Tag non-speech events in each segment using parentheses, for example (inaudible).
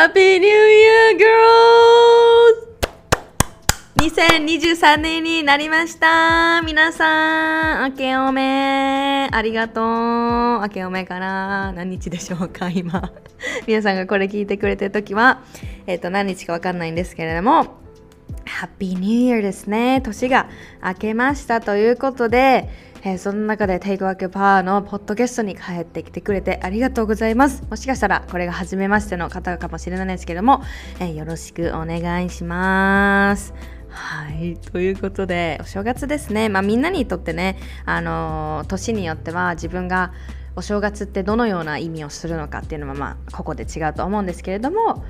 ハッピーニューイヤーグロー !2023 年になりました皆さん、明けおめありがとう明けおめから何日でしょうか今。皆さんがこれ聞いてくれてる時は、えっ、ー、と、何日かわかんないんですけれども、ハッピーニューイヤーですね。年が明けましたということで、えー、その中でテイクワークパワーのポッドキャストに帰ってきてくれてありがとうございます。もしかしたらこれが初めましての方かもしれないですけども、えー、よろしくお願いします。はい。ということで、お正月ですね。まあみんなにとってね、あのー、年によっては自分がお正月ってどのような意味をするのかっていうのはまあここで違うと思うんですけれども、こ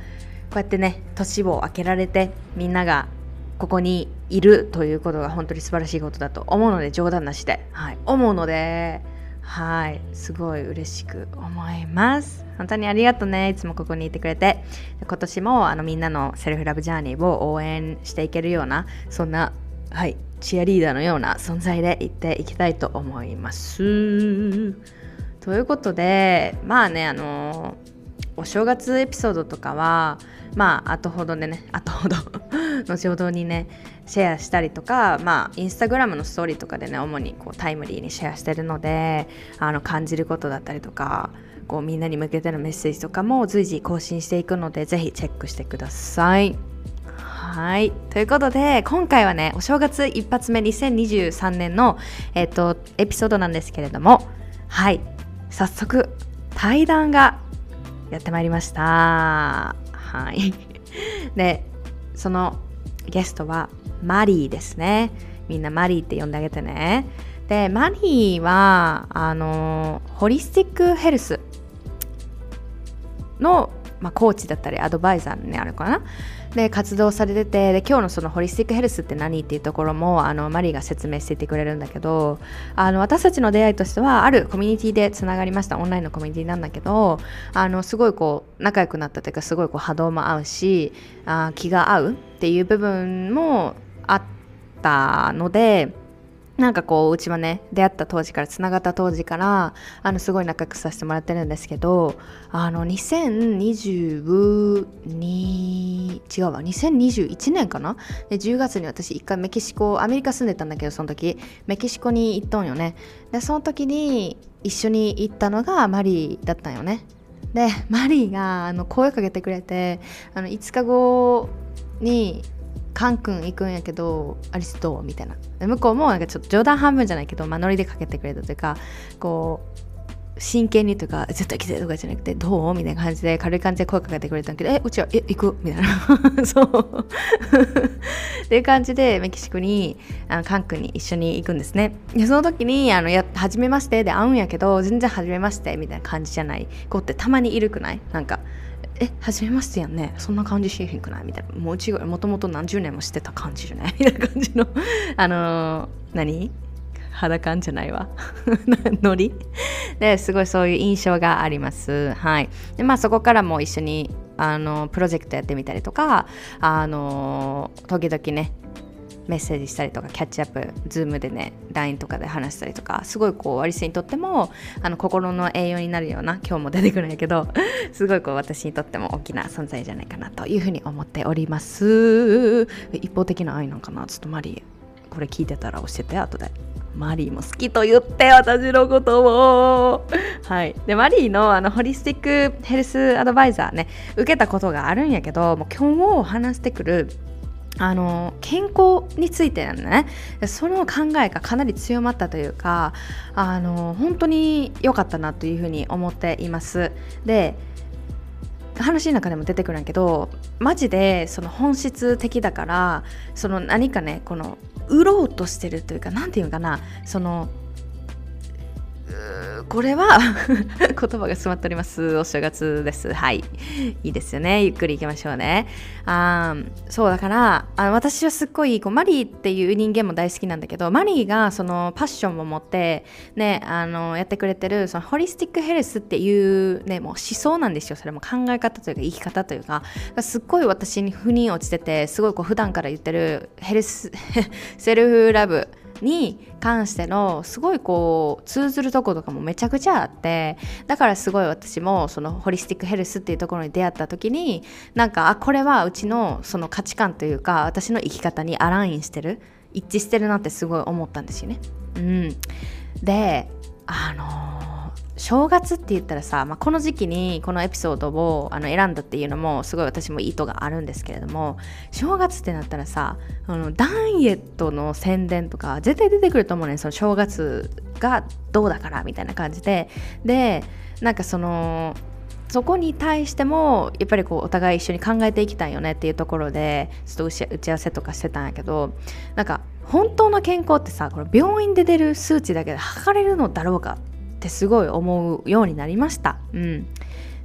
うやってね、年を明けられてみんながここにいるということが本当に素晴らしいことだと思うので冗談なしで、はい、思うのではい。すごい嬉しく思います。本当にありがとうね。いつもここにいてくれて。今年もあのみんなのセルフラブジャーニーを応援していけるようなそんなはいチアリーダーのような存在でいっていきたいと思います。ということでまあねあのお正月エピソードとかはまあ後ほどでね (laughs) 後ほど後ほどにねシェアしたりとかまあインスタグラムのストーリーとかでね主にこうタイムリーにシェアしてるのであの感じることだったりとかこうみんなに向けてのメッセージとかも随時更新していくのでぜひチェックしてください。はい。ということで、今回はね、お正月一発目2023年の、えっ、と、エピソードなんですけれども、はい。早速、対談がやってまいりました。はい。(laughs) で、そのゲストはマリーですね。みんなマリーって呼んであげてね。で、マリーは、あの、ホリスティックヘルスの、まあ、コーチだったりアドバイザーになるかな。で活動されててで今日のそのホリスティックヘルスって何っていうところもあのマリーが説明していてくれるんだけどあの私たちの出会いとしてはあるコミュニティでつながりましたオンラインのコミュニティなんだけどあのすごいこう仲良くなったというかすごいこう波動も合うしあ気が合うっていう部分もあったのでなんかこううちはね出会った当時からつながった当時からあのすごい仲良くさせてもらってるんですけどあの2022違うわ2021年かな？で10月に私一回メキシコアメリカ住んでたんだけどその時。メキシコに行っとんよね。でその時に一緒に行ったのがマリーだったんよね。でマリーがあの声かけてくれてあの5日後にカン君行くんやけどアリスどう？みたいな。向こうもなんかちょっと冗談半分じゃないけど、まあ、ノリでかけてくれたというかこう真剣にとか絶対来てとかじゃなくてどう？みたいな感じで軽い感じで声かけてくれたんけどえうちはえ行く？みたいな。(laughs) そう。っていう感じでメキシコにあのカン君に一緒に行くんですね。でその時にあのや初めましてで会うんやけど全然初めましてみたいな感じじゃない子ってたまにいるくない？なんか。え初めましてやんね。そんな感じしへんくない？みたいな。もう違うもともと何十年もしてた感じじゃない？(laughs) みたいな感じの。あのー、何？肌感じゃないわ。(laughs) ノリ？ですごいそういう印象があります。はい。でまあそこからも一緒にあのプロジェクトやってみたりとかあの時々ねメッセージしたりとかキャッチアップズームでね LINE とかで話したりとかすごいこうワリスにとってもあの心の栄養になるような今日も出てくるんやけど (laughs) すごいこう私にとっても大きな存在じゃないかなというふうに思っております。一方的な愛なんかな？ちょっとマリーこれ聞いてたら教えて後で。マリーも好きと言って私のことを。はい。でマリーのあのホリスティックヘルスアドバイザーね受けたことがあるんやけどもう今日話してくるあの健康についてなんだね。その考えがかなり強まったというかあの本当に良かったなというふうに思っています。で話の中でも出てくるんやけどマジでその本質的だからその何かねこの売ろうとしてるというか何て言うかなそのこれは (laughs) 言葉が詰まっております。お正月です。はい。いいですよね。ゆっくりいきましょうね。あそうだからあ私はすっごいこうマリーっていう人間も大好きなんだけどマリーがそのパッションを持ってねあのやってくれてるそのホリスティックヘルスっていうねもう思想なんですよ。それも考え方というか生き方というか。すっごい私に腑に落ちててすごいこう普段から言ってるヘルス (laughs) セルフラブ。に関してのすごいこう通ずるとことかもめちゃくちゃあってだからすごい私もそのホリスティックヘルスっていうところに出会った時になんかあこれはうちのその価値観というか私の生き方にアラインしてる一致してるなってすごい思ったんですよね。うん、であのー正月って言ったらさ、まあ、この時期にこのエピソードをあの選んだっていうのもすごい私も意図があるんですけれども正月ってなったらさあのダイエットの宣伝とか絶対出てくると思うねその正月がどうだからみたいな感じで。でなんかそのそこに対してもやっぱりこうお互い一緒に考えていきたいよねっていうところでちょっと打ち合わせとかしてたんやけどなんか本当の健康ってさこれ病院で出る数値だけで測れるのだろうかっってすごい思うようになりました。うん、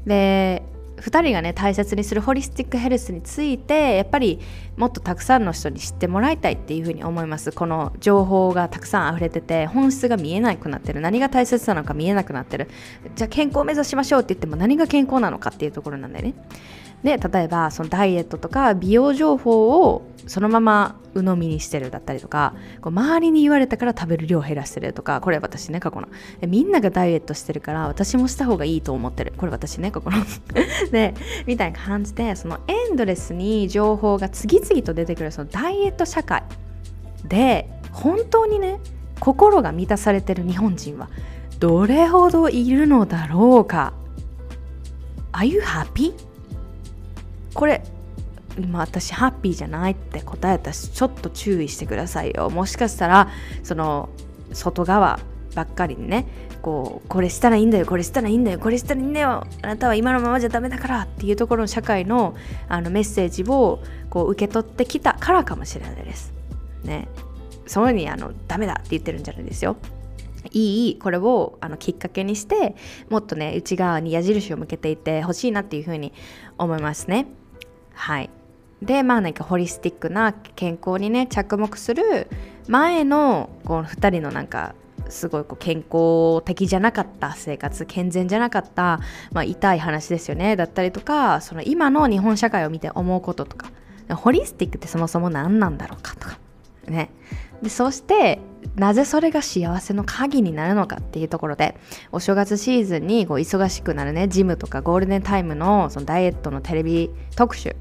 で2人がね大切にするホリスティックヘルスについてやっぱりもっとたくさんの人に知ってもらいたいっていうふうに思います。この情報がたくさん溢れてて本質が見えなくなってる。何が大切なのか見えなくなってる。じゃあ健康を目指しましょうって言っても何が健康なのかっていうところなんだよね。で例えばそのダイエットとか美容情報をそのまま鵜呑みにしてるだったりとかこう周りに言われたから食べる量減らしてるとかこれ私ね過去の。みんながダイエットしてるから私もした方がいいと思ってる。これ私ね過去の。(laughs) でみたいな感じでそのエンドレスに情報が次々と出てくるそのダイエット社会で本当にね心が満たされてる日本人はどれほどいるのだろうか。Are you happy? これ今私ハッピーじゃないって答えたしちょっと注意してくださいよもしかしたらその外側ばっかりにねこうこれしたらいいんだよこれしたらいいんだよこれしたらいいんだよあなたは今のままじゃダメだからっていうところの社会のあのメッセージをこう受け取ってきたからかもしれないです。ね。そういうにあのダメだって言ってるんじゃないですよ。いいこれをあのきっかけにしてもっとね内側に矢印を向けていってほしいなっていうふうに思いますね。はい。でまあなんかホリスティックな健康にね着目する前のこの2人のなんかすごいこう健康的じゃなかった生活健全じゃなかった、まあ、痛い話ですよね。だったりとかその今の日本社会を見て思うこととか。ホリスティックってそもそも何なんだろうかとか。ね。でそしてなぜそれが幸せの鍵になるのかっていうところでお正月シーズンにこう忙しくなるねジムとかゴールデンタイムのそのダイエットのテレビ特集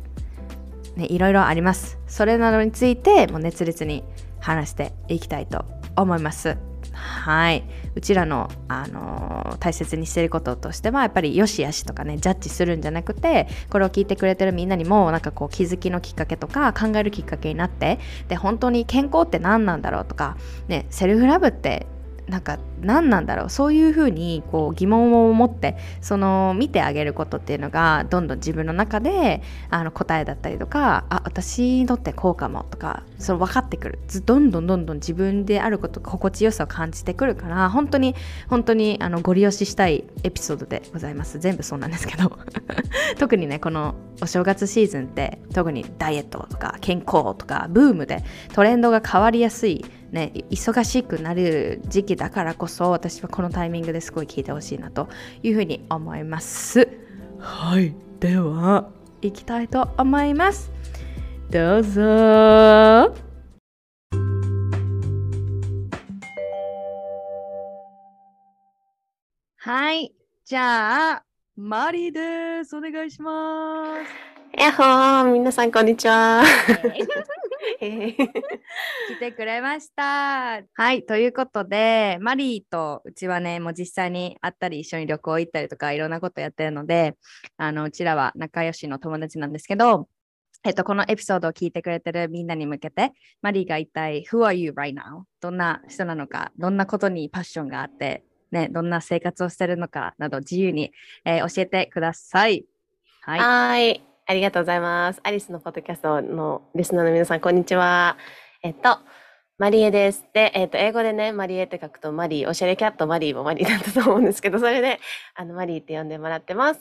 ね、いろいろあります。それなどについてもう熱烈に話していきたいと思います。はい。うちらの、あのー、大切にしていることとしては、やっぱり良し悪しとかね、ジャッジするんじゃなくて、これを聞いてくれてるみんなにも、なんかこう、気づきのきっかけとか、考えるきっかけになって、で、本当に健康って何なんだろうとか、ね、セルフラブってなんか何なんだろうそういうふうにこう疑問を持ってその見てあげることっていうのがどんどん自分の中であの答えだったりとかあ私にとってこうかもとかその分かってくる。どんどんどんどん自分であること心地よさを感じてくるから本当に本当にあのご利用ししたいエピソードでございます。全部そうなんですけど。(laughs) 特にねこのお正月シーズンって特にダイエットとか健康とかブームでトレンドが変わりやすいね、忙しくなる時期だからこそ私はこのタイミングですごい聞いてほしいなというふうに思います。はい。では。行きたいと思いますどうぞ。はい。じゃあマリーです。お願いします。やっほー。皆さんこんにちは。(laughs) 来てくれました。はい、ということで、マリーとうちはね、もう実際に会ったり一緒に旅行行ったりとかいろんなことやってるので、あのうちらは仲良しの友達なんですけど、えっと、このエピソードを聞いてくれてるみんなに向けて、マリーが一体 Who are you right now? どんな人なのか、どんなことにパッションがあって、ね、どんな生活をしてるのかなど自由に、えー、教えてください。はい。いありがとうございます。アリスのポッドキャストのリスナーの皆さん、こんにちは。えっと、マリエです。で、えっ、と、英語でね、マリエって書くとマリー、おしゃれキャットマリーもマリーだったと思うんですけど、それで、あの、マリーって呼んでもらってます。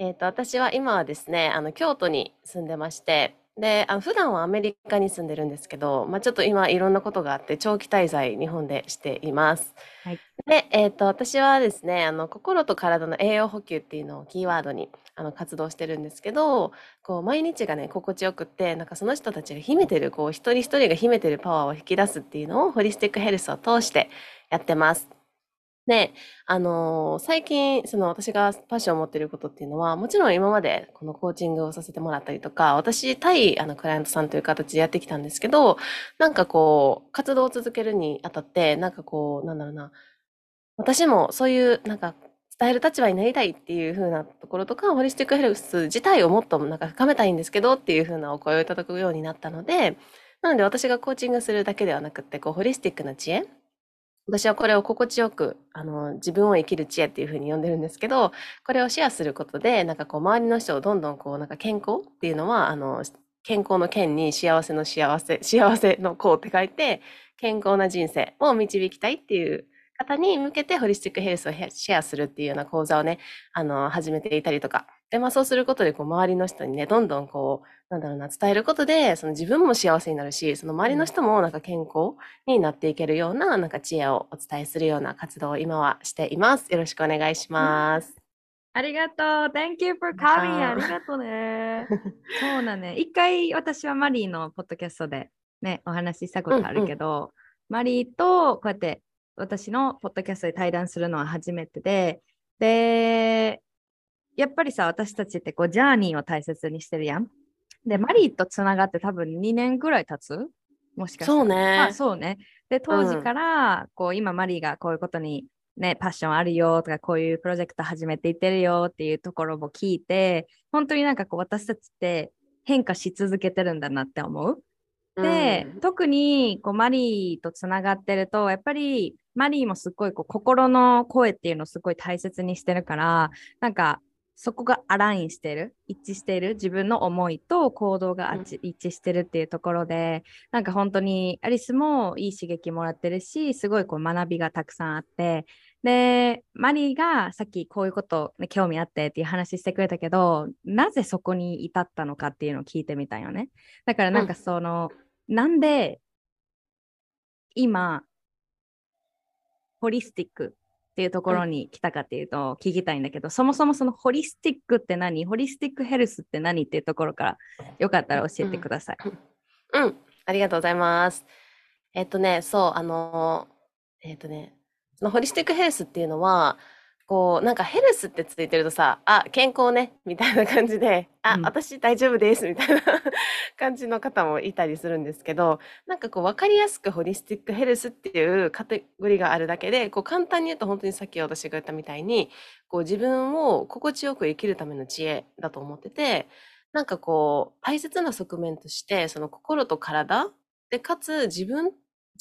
えっ、ー、と、私は今はですね、あの、京都に住んでまして、で、あの普段はアメリカに住んでるんですけど、まあ、ちょっと今いろんなことがあって長期滞在日本でしています。はい。で、えっと、私はですね、あの心と体の栄養補給っていうのをキーワードにあの活動してるんですけど、こう毎日がね心地よくって、なんかその人たちが秘めてるこう一人一人が秘めてるパワーを引き出すっていうのをホリスティックヘルスを通してやってます。で、あのー最近、その私がパッションを持ってることっていうのは、もちろん今までこのコーチングをさせてもらったりとか、私対あのクライアントさんという形でやってきたんですけど、なんかこう、活動を続けるにあたって、なんかこう、なんだろうな、私もそういうなんか伝える立場になりたいっていう風なところとか、ホリスティックヘルス自体をもっとなんか深めたいんですけどっていう風なお声をいただくようになったので、なので私がコーチングするだけではなくって、こう、ホリスティックな知恵私はこれを心地よく、あの、自分を生きる知恵っていうふうに呼んでるんですけど、これをシェアすることで、なんかこう、周りの人をどんどんこう、なんか健康っていうのは、あの、健康の健に幸せの幸せ、幸せの幸って書いて、健康な人生を導きたいっていう方に向けてホリスティックヘルスをシェアするっていうような講座をね、あの、始めていたりとか。で、まあそうすることで、こう、周りの人にね、どんどんこう、なんだろうな、伝えることで、その自分も幸せになるし、その周りの人もなんか健康になっていけるような、なんか知恵をお伝えするような活動を今はしています。よろしくお願いします。ありがとう。Thank you for coming. ありがとうね。(laughs) そうだね。一回私はマリーのポッドキャストでね、お話ししたことあるけど、うんうん、マリーとこうやって私のポッドキャストで対談するのは初めてで、で、やっぱりさ、私たちってこう、ジャーニーを大切にしてるやん。で、マリーとつながって多分2年ぐらい経つ？もしかして。そうね。まあ、そうね。で、当時から、こう、今マリーがこういうことにね、パッションあるよとか、こういうプロジェクト始めていってるよっていうところも聞いて、本当になんかこう、私たちって変化し続けてるんだなって思う。で、うん、特にこうマリーとつながってると、やっぱりマリーもすっごいこう心の声っていうのをすごい大切にしてるから、なんかそこがアラインしてる、一致してる、自分の思いと行動が一致してるっていうところで、なんか本当にアリスもいい刺激もらってるし、すごいこう学びがたくさんあって、で、マリーがさっきこういうこと、ね、興味あってっていう話してくれたけど、なぜそこに至ったのかっていうのを聞いてみたよね。だからなんかその、うん、なんで今、ホリスティックっていうところに来たかっていうと聞きたいんだけど、うん、そもそもそのホリスティックって何？ホリスティックヘルスって何っていうところからよかったら教えてください。うん、うん、ありがとうございます。えっとね、そう、あの、えっとね、そのホリスティックヘルスっていうのは、こう、なんかヘルスってついてるとさ、あ、健康ね、みたいな感じで、あ、うん、私大丈夫です、みたいな感じの方もいたりするんですけど、なんかこう、わかりやすくホリスティックヘルスっていうカテゴリーがあるだけで、こう、簡単に言うと本当にさっき私が言ったみたいに、こう、自分を心地よく生きるための知恵だと思ってて、なんかこう、大切な側面として、その心と体で、かつ自分、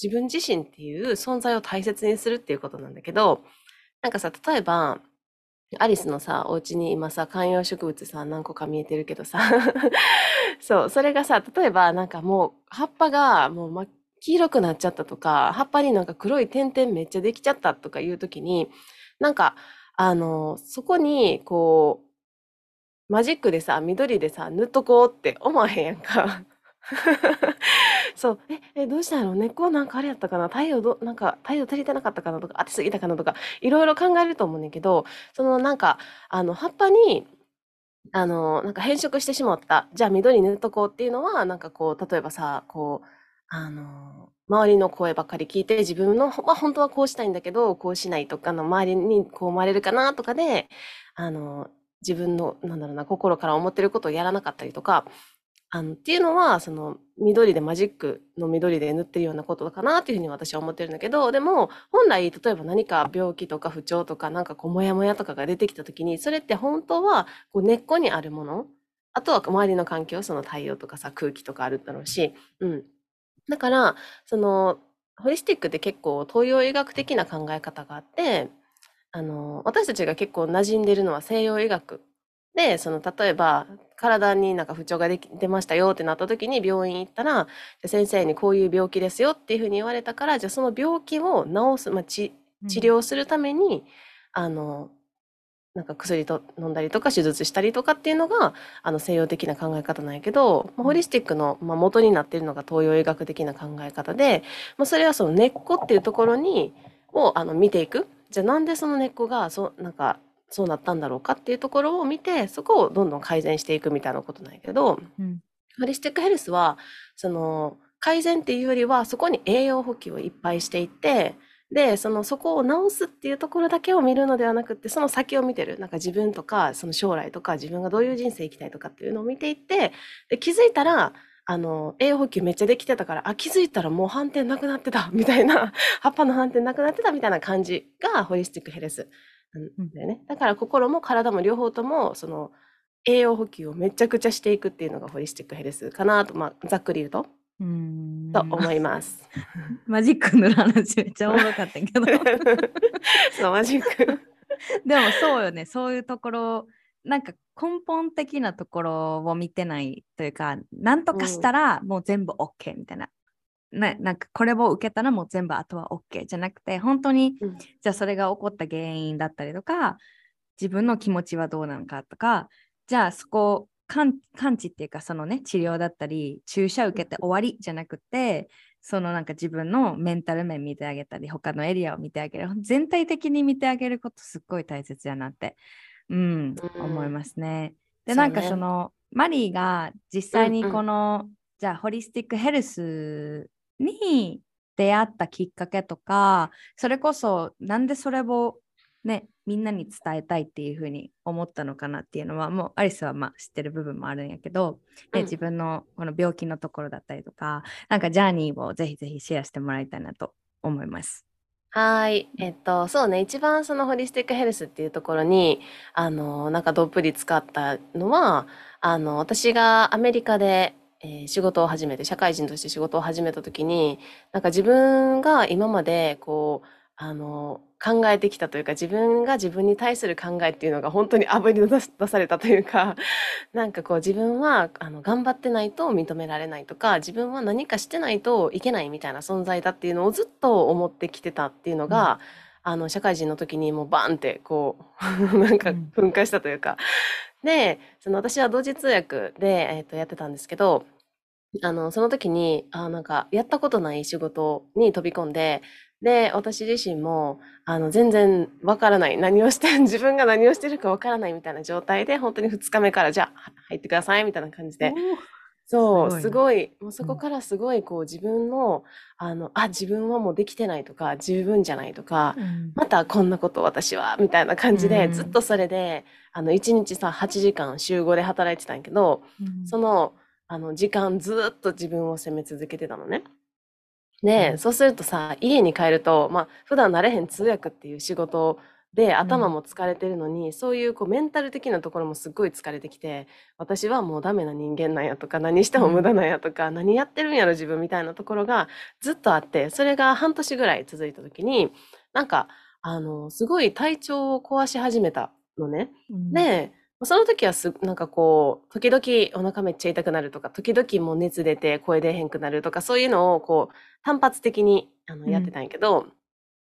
自分自身っていう存在を大切にするっていうことなんだけど、なんかさ、例えば、アリスのさ、お家に今さ、観葉植物さ、何個か見えてるけどさ、(laughs) そう、それがさ、例えばなんかもう葉っぱがもう真っ黄色くなっちゃったとか、葉っぱになんか黒い点々めっちゃできちゃったとかいう時に、なんか、あの、そこにこう、マジックでさ、緑でさ、塗っとこうって思わへんやんか。(laughs) そう、え、え、どうしたんやろ根っこなんかあれやったかな？太陽ど、なんか太陽足りてなかったかな？とか、当てすぎたかな？とか、いろいろ考えると思うねんけど、そのなんか、あの、葉っぱに、あの、なんか変色してしまった。じゃあ緑塗っとこうっていうのは、なんかこう、例えばさ、こう、あの、周りの声ばっかり聞いて、自分の、まあ、本当はこうしたいんだけど、こうしないとか、の、周りにこう思われるかなとかで、あの、自分の、なんだろうな、心から思ってることをやらなかったりとか、あの、っていうのは、その、緑でマジックの緑で塗ってるようなことかなっていうふうに私は思ってるんだけど、でも、本来、例えば何か病気とか不調とか、なんかこう、もやもやとかが出てきたときに、それって本当は、こう、根っこにあるもの、あとは周りの環境、その太陽とかさ、空気とかあるだろうし、うん。だから、その、ホリスティックって結構東洋医学的な考え方があって、あの、私たちが結構馴染んでるのは西洋医学で、その、例えば、体になんか不調ができ出ましたよってなった時に病院行ったら、先生にこういう病気ですよっていうふうに言われたから、じゃあその病気を治す、まあ、治治療するために、あの、なんか薬と飲んだりとか手術したりとかっていうのがあの西洋的な考え方なんやけど、まあ、ホリスティックの、まあ、元になっているのが東洋医学的な考え方で、まあ、それはその根っこっていうところにをあの見ていく。じゃあなんでその根っこがそうなんかそうなったんだろうかっていうところを見てそこをどんどん改善していくみたいなことなんやけど、うん、ホリスティックヘルスはその改善っていうよりはそこに栄養補給をいっぱいしていってでそのそこを直すっていうところだけを見るのではなくてその先を見てるなんか自分とかその将来とか自分がどういう人生生きたいとかっていうのを見ていってで気づいたらあの栄養補給めっちゃできてたからあ気づいたらもう反転なくなってたみたいな (laughs) 葉っぱの反転なくなってたみたいな感じがホリスティックヘルスなんだよね、だから心も体も両方ともその栄養補給をめちゃくちゃしていくっていうのがホリスティックヘルスかなと、まあ、ざっくり言うと。うんと思います。(laughs) マジックの話めっちゃおもろかったけど。(laughs) そうマジック。でもそうよねそういうところなんか根本的なところを見てないというか何とかしたらもう全部 OK みたいな。ななんかこれを受けたらもう全部あとは OK じゃなくて本当に、うん、じゃあそれが起こった原因だったりとか自分の気持ちはどうなのかとかじゃあそこ完治っていうかそのね治療だったり注射受けて終わりじゃなくてそのなんか自分のメンタル面見てあげたり他のエリアを見てあげる全体的に見てあげることすっごい大切やなって、うん、うん、思いますね。で、なんかそのマリーが実際にこの、うん。うん、じゃあホリスティックヘルスに出会ったきっかけとかそれこそなんでそれをねみんなに伝えたいっていうふうに思ったのかなっていうのはもうアリスはまあ知ってる部分もあるんやけど、うん、自分のこの病気のところだったりとかなんかジャーニーをぜひぜひシェアしてもらいたいなと思います。はい。えっと、そうね、一番そのホリスティックヘルスっていうところに、あの、なんかどっぷり使ったのは、あの、私がアメリカで、えー仕事を始めて、社会人として仕事を始めた時に、なんか自分が今まで、こう、あの、考えてきたというか、自分が自分に対する考えっていうのが本当にあぶり出出されたというか、(laughs) なんかこう自分はあの頑張ってないと認められないとか、自分は何かしてないといけないみたいな存在だっていうのをずっと思ってきてたっていうのが、あの社会人の時にもうバンってこう (laughs) なんか噴火したというか、で、その私は同時通訳で、えっとやってたんですけど、あの、その時に、あなんか、やったことない仕事に飛び込んで、で、私自身も、あの、全然わからない。何をして、(laughs) 自分が何をしてるかわからないみたいな状態で、本当に2日目から、じゃあ、入ってください、みたいな感じで。そう、すごい、もうそこからすごい、こう、自分の、あの、あ、自分はもうできてないとか、十分じゃないとか、うん、またこんなこと私は、みたいな感じで、ずっとそれで、あの、1日さ、8時間週5で働いてたんやけど、うん、その、あの、時間ずっと自分を責め続けてたのね。ねえ、そうするとさ、家に帰ると、まあ、普段慣れへん通訳っていう仕事で頭も疲れてるのに、そういうこうメンタル的なところもすっごい疲れてきて、私はもうダメな人間なんやとか、何しても無駄なんやとか、何やってるんやろ自分みたいなところがずっとあって、それが半年ぐらい続いた時に、なんか、あの、すごい体調を壊し始めたのね。うん。で、その時はす、なんかこう、時々お腹めっちゃ痛くなるとか、時々もう熱出て声出へんくなるとか、そういうのをこう、単発的にあのやってたんやけど、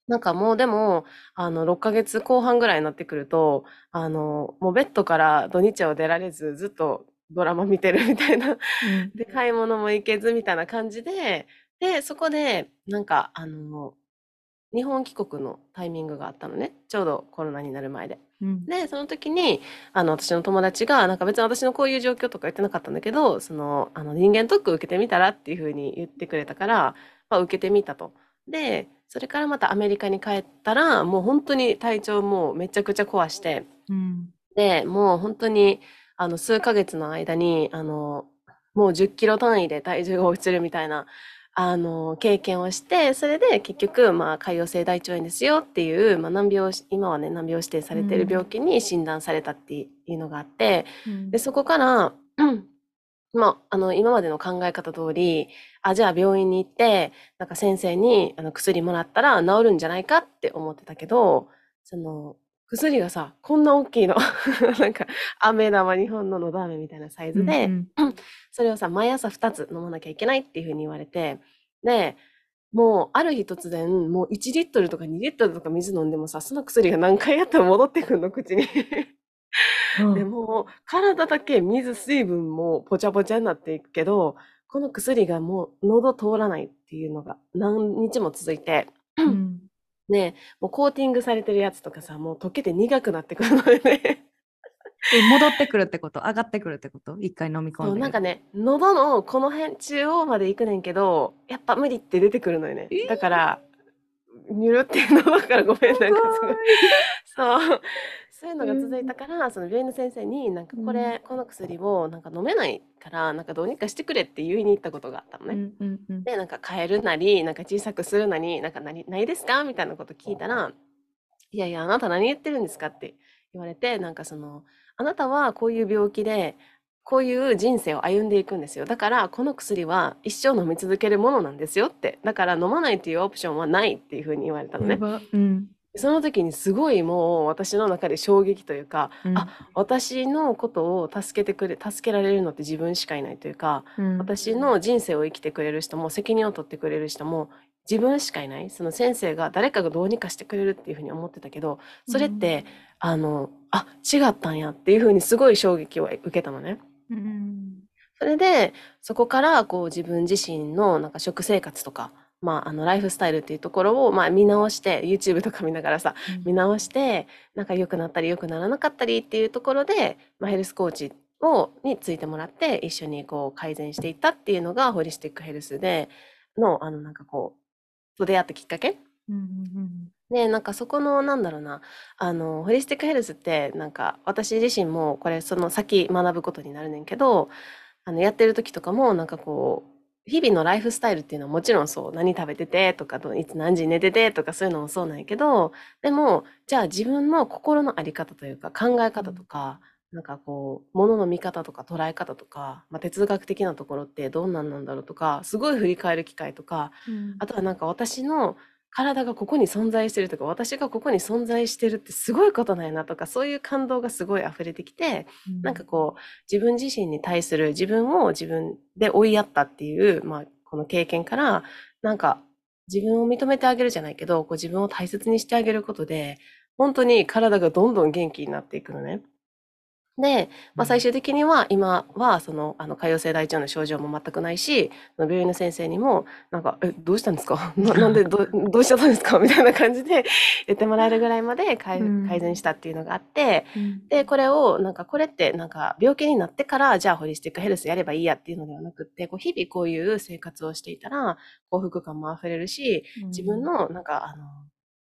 なんかもうでも、あの、6ヶ月後半ぐらいになってくると、あの、もうベッドから土日は出られず、ずっとドラマ見てるみたいな。で、買い物も行けずみたいな感じで、で、そこで、なんか、あの、日本帰国のタイミングがあったのね。ちょうどコロナになる前で。うん、で、その時に、あの、私の友達が、なんか別に私のこういう状況とか言ってなかったんだけど、その、あの、人間特区受けてみたらっていうふうに言ってくれたから、まあ、受けてみたと。で、それからまたアメリカに帰ったら、もう本当に体調もめちゃくちゃ壊して、うん、で、もう本当に、あの、数ヶ月の間に、あの、もう10キロ単位で体重が落ちるみたいなあの、経験をして、それで結局、まあ、潰瘍性大腸炎ですよっていう、まあ、難病、今はね、難病指定されている病気に診断されたっていうのがあって、うん、で、そこから、(clears throat) まあ、あの、今までの考え方通り、あ、じゃあ病院に行って、なんか先生にあの薬もらったら治るんじゃないかって思ってたけど、その、薬がさ、こんな大きいの。(laughs) なんか、飴玉、日本ののど飴みたいなサイズで、うん (clears throat) それをさ、毎朝2つ飲まなきゃいけないっていうふうに言われて、で、もう、ある日突然、もう1リットルとか2リットルとか水飲んでもさ、その薬が何回やったら戻ってくるの、口に。うんでも、体だけ水、水分もぽちゃぽちゃになっていくけど、この薬がもう喉通らないっていうのが何日も続いて、うんね、もうコーティングされてるやつとかさ、もう溶けて苦くなってくるのよね。え戻ってくるってこと？上がってくるってこと？一回飲み込んでなんかね、喉のこの辺中央まで行くねんけど、やっぱ無理って出てくるのよねえー。だから、ニュルっていうのだからごめん、なんかすごい。そう。そういうのが続いたから、その病院の先生に、なんかこれ、この薬をなんか飲めないから、なんかどうにかしてくれって言いに行ったことがあったのね。で、なんか変えるなり、なんか小さくするなり、なんか何、ないですかみたいなこと聞いたら、いやいや、あなた何言ってるんですかって言われて、なんかその、あなたはこういう病気で、こういう人生を歩んでいくんですよ。だから、この薬は一生飲み続けるものなんですよって。だから、飲まないっていうオプションはないっていうふうに言われたのね。うんその時にすごいもう私の中で衝撃というか、うん。あ私のことを助けてくれ、助けられるのって自分しかいないというか、うん。私の人生を生きてくれる人も責任を取ってくれる人も自分しかいない。その先生が誰かがどうにかしてくれるっていうふうに思ってたけどそれって、あのあ違ったんやっていうふうにすごい衝撃を受けたのね。うん。それでそこからこう自分自身のなんか食生活とか、まあ、あのライフスタイルっていうところをまあ見直して YouTube とか見ながらさ見直してなんか良くなったり良くならなかったりっていうところで、まあ、ヘルスコーチをについてもらって一緒にこう改善していったっていうのがホリスティックヘルスでのあのなんかこうと出会ったきっかけ。うんうん。でなんかそこのなんだろうなあのホリスティックヘルスってなんか私自身もこれその先学ぶことになるねんけどあのやってる時とかもなんかこう日々のライフスタイルっていうのはもちろんそう。何食べててとかどいつ何時に寝ててとかそういうのもそうなんやけどでもじゃあ自分の心の在り方というか考え方とか、なんかこう物の見方とか捉え方とか、まあ、哲学的なところってどんなんなんだろうとかすごい振り返る機会とかうん。あとはなんか私の体がここに存在してるとか私がここに存在してるってすごいことなんやなとかそういう感動がすごい溢れてきてなんかこう自分自身に対する自分を自分で追いやったっていう、まあ、この経験からなんか自分を認めてあげるじゃないけどこう自分を大切にしてあげることで本当に体がどんどん元気になっていくのね。で、まあ、最終的には今はそのあの潰瘍性大腸の症状も全くないし病院の先生にもなんか「えどうしたんですか？(laughs) ななんでど (laughs) どうしちゃったんですか?」みたいな感じで言ってもらえるぐらいまで改善したっていうのがあって、うん。で、これを、なんかこれって、なんか病気になってから、じゃあホリスティックヘルスやればいいやっていうのではなくって、こう日々こういう生活をしていたら、幸福感も溢れるし、自分の、なんか、あの、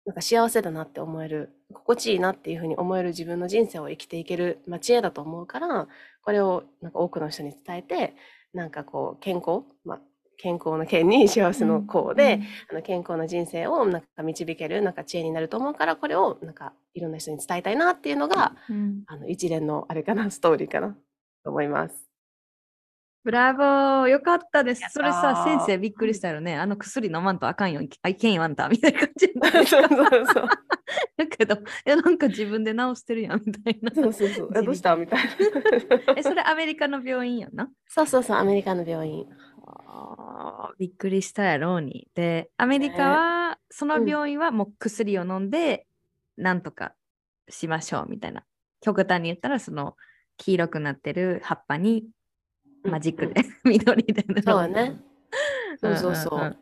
なんか幸せだなって思える、心地いいなっていうふうに思える自分の人生を生きていける、まあ、知恵だと思うから、これをなんか多くの人に伝えて、なんかこう、健康、まあ、健康の健に幸せの幸で、あの健康な人生をなんか導けるなんか知恵になると思うからこれをなんかいろんな人に伝えたいなっていうのがうんあの一連のあれかなストーリーかなと思います。ブラボーよかったです。それさー先生びっくりしたよね。あの薬飲まんとあかんよ。あいけんよあんたみたいな感じそうそうそう (laughs) だけどいやなんか自分で治してるやんみたいな。そうそうそう。えどうしたみたいな。(laughs) えそれアメリカの病院やんな。そうそうそうアメリカの病院。びっくりしたやろうに。で、アメリカは、その病院はもう薬を飲んで、なんとかしましょうみたいな。極端に言ったら、その黄色くなってる葉っぱにマジックで、(laughs) 緑で塗る。そうね。そうそうそう。んんん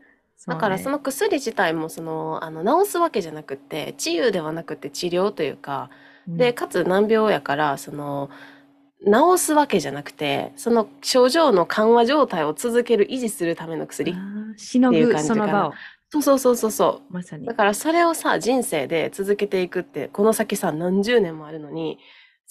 だからその、の薬自体もそのあの治すわけじゃなくて治癒ではなくて治療というかうん。でかつ難病やからその治すわけじゃなくてその症状の緩和状態を続ける維持するための薬っていうぐ感じかな。その場を、そうそうそうそうそう。まさに。だ。からそれをさ人生で続けていくってこの先さ何十年もあるのに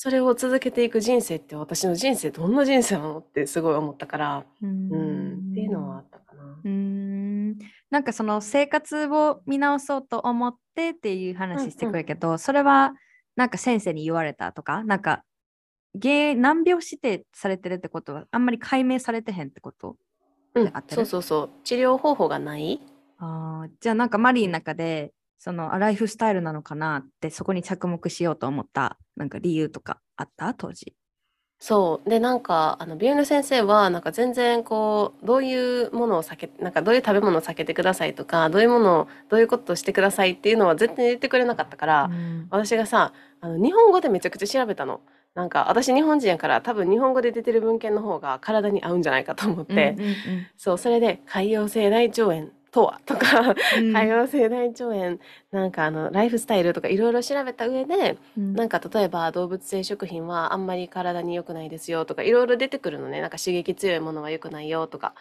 それを続けていく人生って私の人生どんな人生なのってすごい思ったから。ううん。っていうのはあったかな。うーん。なんかその生活を見直そうと思ってっていう話してくるけど、それはなんか先生に言われたとか、なんか原難病指定されてるってことはあんまり解明されてへんってこと？うん。そうそうそう。治療方法がない。あー。じゃあなんかマリーの中でそのあライフスタイルなのかなってそこに着目しようと思ったなんか理由とかあった？当時。そう。で、なんか、あの、病院の先生は、なんか全然、こう、どういうものを避け、なんかどういう食べ物を避けてくださいとか、どういうものを、どういうことをしてくださいっていうのは絶対言ってくれなかったから、うん私がさ、あの、日本語でめちゃくちゃ調べたの。なんか、私日本人やから、多分日本語で出てる文献の方が体に合うんじゃないかと思って、うんうんそう、それで、潰瘍性大腸炎とはとか、うん。潰瘍性大腸炎、なんかあの、ライフスタイルとかいろいろ調べた上で、うん。なんか例えば動物性食品はあんまり体に良くないですよとかいろいろ出てくるのね。なんか刺激強いものは良くないよとか。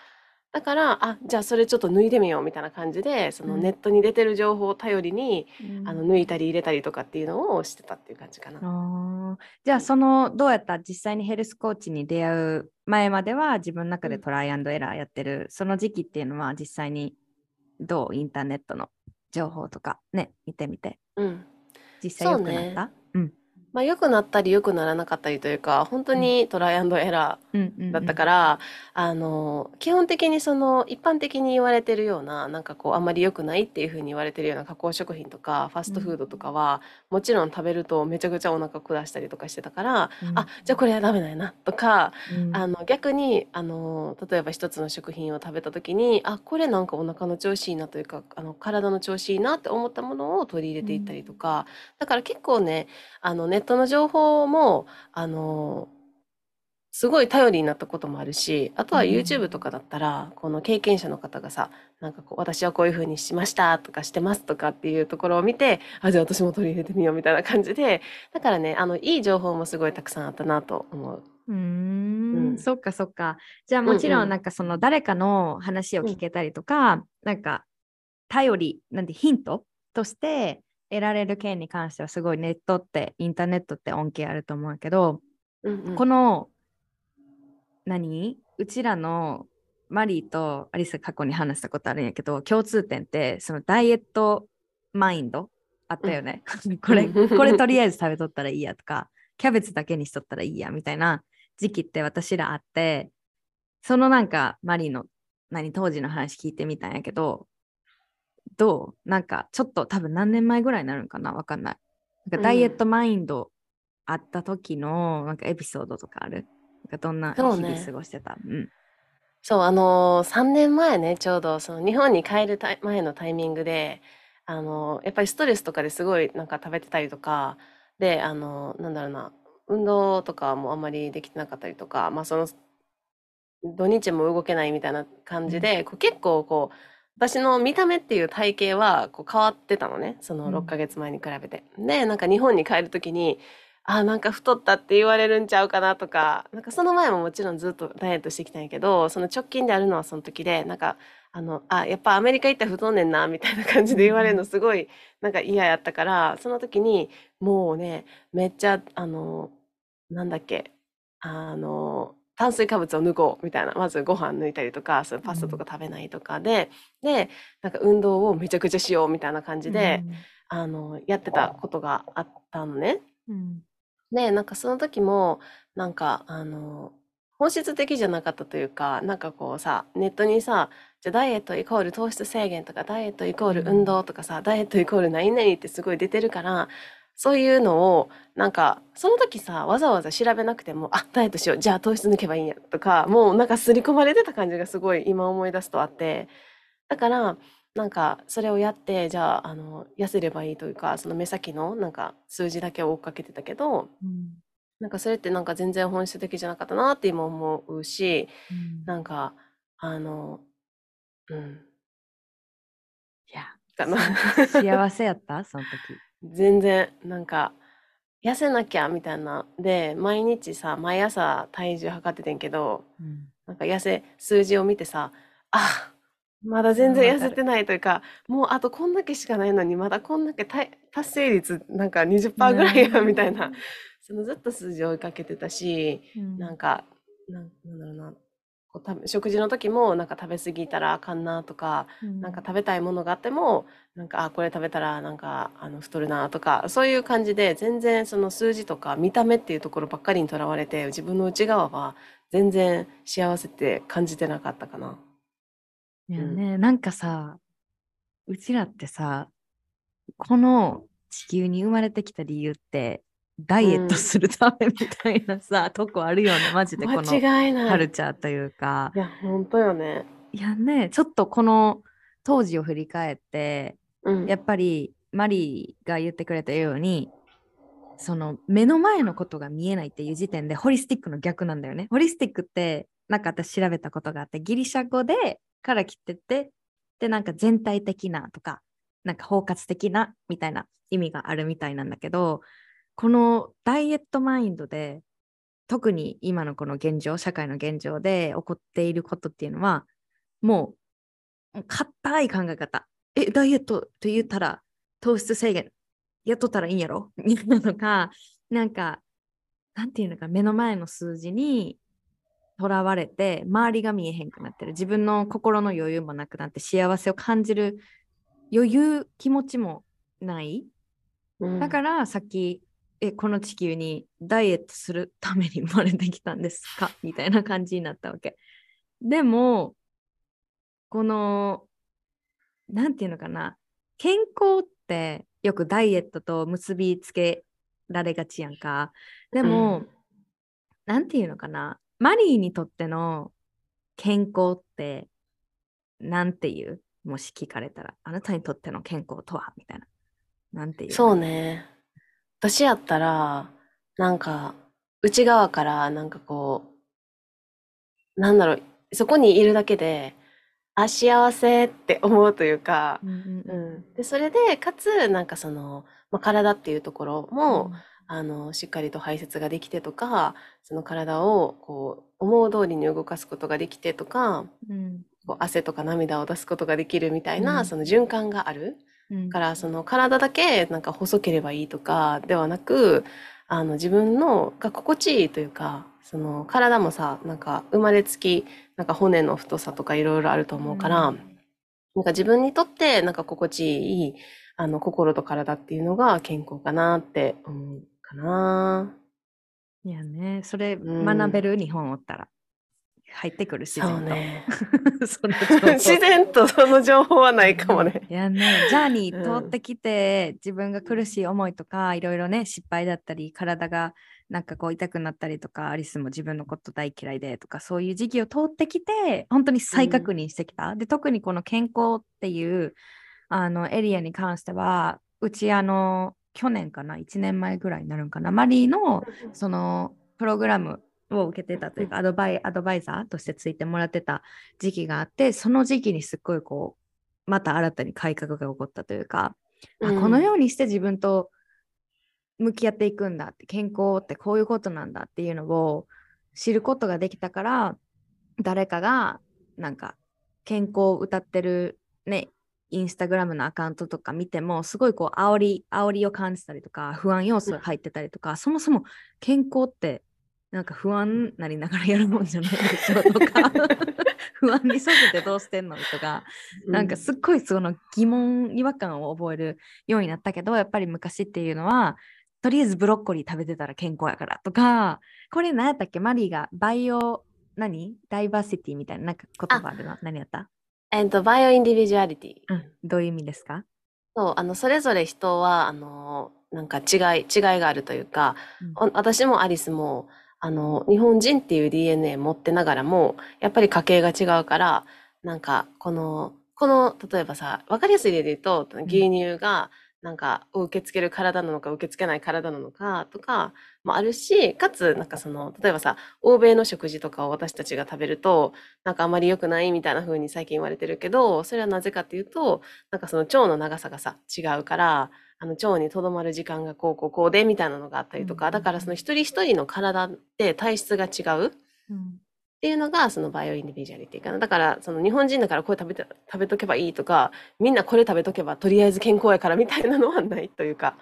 だからあじゃあそれちょっと脱いでみようみたいな感じでそのうん。ネットに出てる情報を頼りに、うん。あの抜いたり入れたりとかっていうのをしてたっていう感じかな。じゃあそのどうやった実際にヘルスコーチに出会う前までは自分の中でトライアンドエラーやってる、その時期っていうのは実際にどう？インターネットの情報とかね見てみて。うん。実際良くなった？うんまあ、良くなったり良くならなかったりというか本当にトライアンドエラーだったから、あの基本的にその一般的に言われてるようななんかこうあんまり良くないっていうふうに言われてるような加工食品とかファストフードとかは、もちろん食べるとめちゃくちゃお腹下したりとかしてたから、うんあじゃあこれはダメなんやなとか、うん。あの逆にあの例えば一つの食品を食べた時にあこれなんかお腹の調子いいなというかあの体の調子いいなって思ったものを取り入れていったりとか、だから結構ねあのネットの情報もあのすごい頼りになったこともあるしあとはうん YouTube とかだったら、この経験者の方がさなんかこう私はこういうふうにしましたとかしてますとかっていうところを見てあじゃあ私も取り入れてみようみたいな感じでだからねあのいい情報もすごいたくさんあったなと思う。うーんうんそっかそっか。じゃあもちろうんうんんなんかその誰かの話を聞けたりとか、なんか頼り、なんてヒントとして得られる件に関してはすごいネットってインターネットって恩恵あると思うけど、うんうん。この何？うちらのマリーとアリスが過去に話したことあるんやけど共通点ってそのダイエットマインドあったよね。(laughs) これうん (laughs) これとりあえず食べとったらいいやとかキャベツだけにしとったらいいやみたいな時期って私らあってそのなんかマリーの何？当時の話聞いてみたんやけどどう？なんかちょっと多分何年前ぐらいになるんかな？わかんない。なんかダイエットマインドあった時のなんかエピソードとかある？なんかどんな日々過ごしてた？うん。そう、あのー、3年前ね、ちょうど、その日本に帰る前のタイミングで、あのー、やっぱりストレスとかですごいなんか食べてたりとか、で、あのー、なんだろうな、運動とかもあんまりできてなかったりとか、まあその、土日も動けないみたいな感じで、こう結構こう、私の見た目っていう体型はこう変わってたのね、そのうん。6ヶ月前に比べて。で、なんか日本に帰るときに、あ、なんか太ったって言われるんちゃうかなとか、なんかその前ももちろんずっとダイエットしてきたんやけど、その直近であるのはその時で、なんか、あの、あ、やっぱアメリカ行ったら太んねんな、みたいな感じで言われるのすごい、なんか嫌やったから、その時に、もうね、めっちゃ、あの、なんだっけ、あの、炭水化物を抜こうみたいな、まずご飯抜いたりとか、そのパスタとか食べないとかで、で、なんか運動をめちゃくちゃしようみたいな感じで、あの、やってたことがあったのね。うん。で、なんかその時も、なんか、あの、本質的じゃなかったというか、なんかこうさ、ネットにさ、じゃあダイエットイコール糖質制限とか、ダイエットイコール運動とかさ、ダイエットイコール何々ってすごい出てるから、そういうのを、なんか、その時さ、わざわざ調べなくても、あ、ダイエットしよう、じゃあ糖質抜けばいいんや、とか、もうなんか刷り込まれてた感じがすごい今思い出すとあって、だから、なんかそれをやってじゃああの痩せればいいというかその目先のなんか数字だけを追っかけてたけどうん。なんかそれってなんか全然本質的じゃなかったなって今思うしうん。なんかあのうん。いやかな。幸せやった？その時。全然なんか痩せなきゃみたいな。で毎日さ毎朝体重測っててんけどうん。なんか痩せ数字を見てさあまだ全然痩せてないというかもうあとこんだけしかないのにまだこんだけ達達成率なんか20%ぐらいやみたいな。そのずっと数字を追いかけてたしうん。なんかなんなんだろうなこう食事の時もなんか食べ過ぎたらあかんなとかなんか食べたいものがあってもなんかあこれ食べたらなんかあの太るなとかそういう感じで全然その数字とか見た目っていうところばっかりにとらわれて自分の内側は全然幸せって感じてなかったかな。いやね、なんかさ、うちらってさ、この地球に生まれてきた理由ってダイエットするためみたいなさ、(laughs) とこあるよねマジでこの。カルチャーというかいや、本当よね。いやねちょっとこの当時を振り返ってうん。やっぱりマリーが言ってくれたようにその目の前のことが見えないっていう時点でホリスティックの逆なんだよね。ホリスティックってなんか私調べたことがあってギリシャ語でから来ててでなんか全体的なとかなんか包括的なみたいな意味があるみたいなんだけどこのダイエットマインドで特に今のこの現状社会の現状で起こっていることっていうのはもう硬い考え方。えダイエットと言ったら糖質制限。やっとったらいいんやろ？みたいなのかなんかなんていうのか目の前の数字にとらわれて周りが見えへんくなってる。自分の心の余裕もなくなって幸せを感じる余裕気持ちもない。うん。だからさっきえこの地球にダイエットするために生まれてきたんですか？(laughs) みたいな感じになったわけ。でもこのなんていうのかな？健康ってよくダイエットと結びつけられがちやんか。でも、うんなんていうのかな？マリーにとっての健康ってなんていう？もし聞かれたらあなたにとっての健康とは？みたいな。なんていう？そうね。私やったら、なんか、内側から、なんかこう、なんだろう、そこにいるだけで、あ、幸せって思うというか、うんうん。で、それで、かつ、なんかその、まあ、体っていうところも、うんあの、しっかりと排泄ができてとか、その体を、こう、思う通りに動かすことができてとか、うんこう汗とか涙を出すことができるみたいな、うんその循環がある。からその体だけなんか細ければいいとかではなくあの自分のが心地いいというかその体もさなんか生まれつきなんか骨の太さとかいろいろあると思うから、うん。なんか自分にとってなんか心地いいあの心と体っていうのが健康かなって思うかな。いやね、それうん。学べる？日本おったら入ってくる自然と。ね。(laughs) (laughs) 自然とその情報はないかもね。いやね、ジャーニうんー通ってきて、自分が苦しい思いとか、いろいろね、失敗だったり、体がなんかこう痛くなったりとか、アリスも自分のこと大嫌いでとか、そういう時期を通ってきて、本当に再確認してきた。で、特にこの健康っていうあのエリアに関しては、うちあの、去年かな、1年前ぐらいになるんかな、マリーのそのプログラムを受けてたというか、アドバイアドバイザーとしてついてもらってた時期があって、その時期にすっごいこう、また新たに改革が起こったというか、あうん。このようにして自分と向き合っていくんだって、健康ってこういうことなんだっていうのを知ることができたから、誰かがなんか健康を歌ってるね、インスタグラムのアカウントとか見ても、すごいこう、煽り、煽りを感じたりとか、不安要素が入ってたりとか、そもそも健康って、なんか不安なりながらやるもんじゃないでしょとか、(laughs) 不安にさせてどうしてんのとか、なんかすっごいその疑問、違和感を覚えるようになったけど、やっぱり昔っていうのは、とりあえずブロッコリー食べてたら健康やからとか、これ何やったっけ？マリーがバイオ、何？ダイバーシティみたいななんか言葉あるの何やった？えっと、 bioindividuality。うん、どういう意味ですか？そう、あの、それぞれ人は、あの、なんか違い、違いがあるというか、うん。お私もアリスも、あの、日本人っていう DNA 持ってながらも、やっぱり家系が違うから、なんか、この、この、例えばさ、わかりやすい例で言うと、牛乳が、なんか、を受け付ける体なのか、受け付けない体なのか、とか、もあるし、かつ、なんかその、例えばさ、欧米の食事とかを私たちが食べると、なんかあまり良くないみたいな風に最近言われてるけど、それはなぜかっていうと、なんかその腸の長さがさ、違うから、あの腸にとどまる時間がこうこうこうでみたいなのがあったりとか、うんうんうんだからその一人一人の体で体質が違うっうんていうのがその bioindividuality かな。だからその日本人だからこれ食べて食べとけばいいとか、みんなこれ食べとけばとりあえず健康やからみたいなのはないというか、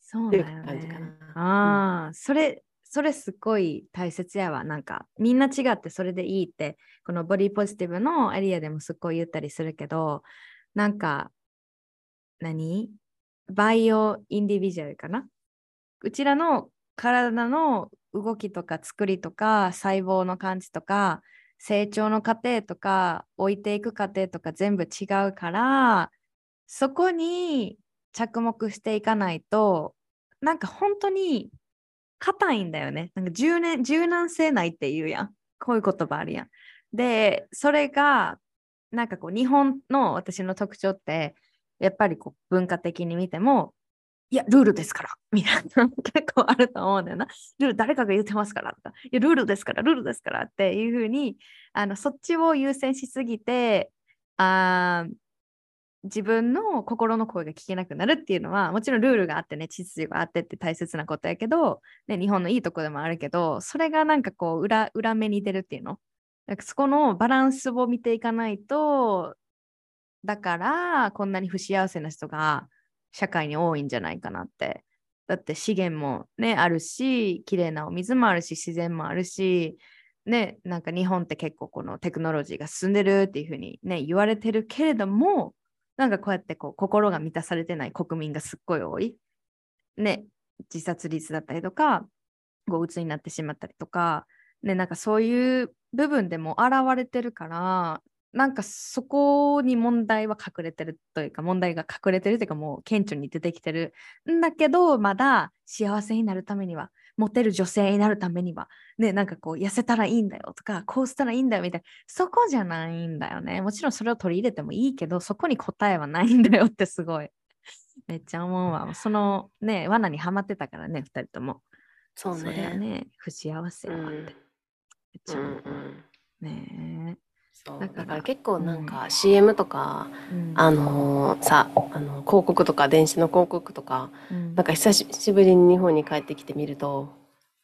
そうだよ感じかね。な。ああ、それ、それすごい大切やわ。なんか、みんな違ってそれでいいって、このボディポジティブのエリアでもすっごい言ったりするけど、なんか、何？バイオインディビジュアルかな？うちらの体の動きとか作りとか細胞の感じとか成長の過程とか置いていく過程とか全部違うからそこに着目していかないとなんか本当に硬いんだよね。なんか柔軟柔軟性ないって言うやん。こういう言葉あるやん。で、それがなんかこう日本の私の特徴ってやっぱりこう文化的に見てもいや、ルールですから、(laughs) みたいな、結構あると思うんだよな。ルール、誰かが言ってますからとか、いや、ルールですから、ルールですからっていうふうに、あのそっちを優先しすぎて、あ自分の心の声が聞けなくなるっていうのは、もちろんルールがあってね、秩序があってって大切なことやけど、ね、日本のいいとこでもあるけど、それがなんかこう裏、裏目に出るっていうの。かそこのバランスを見ていかないと、だから、こんなに不幸せな人が社会に多いんじゃないかなって。だって資源もね、あるし、綺麗なお水もあるし、自然もあるし、ね、なんか日本って結構このテクノロジーが進んでるっていうふうにね、言われてるけれども、なんかこうやってこう心が満たされてない国民がすっごい多い。ね、自殺率だったりとか、うつになってしまったりとか、ね、なんかそういう部分でも現れてるから、なんかそこに問題は隠れてるというか問題が隠れてるというかもう顕著に出てきてるんだけどまだ幸せになるためにはモテる女性になるためにはねなんかこう痩せたらいいんだよとかこうしたらいいんだよみたいなそこじゃないんだよね。もちろんそれを取り入れてもいいけどそこに答えはないんだよってすごい。めっちゃ思うわ。そのね罠にはまってたからね2人とも。そうね。それはね不幸せやって、うん、めっちゃ思う、うんうん、ねえだから結構なんか CM とか、うん、あのー、さあの広告とか電子の広告とか、うん、なんか久しぶりに日本に帰ってきてみると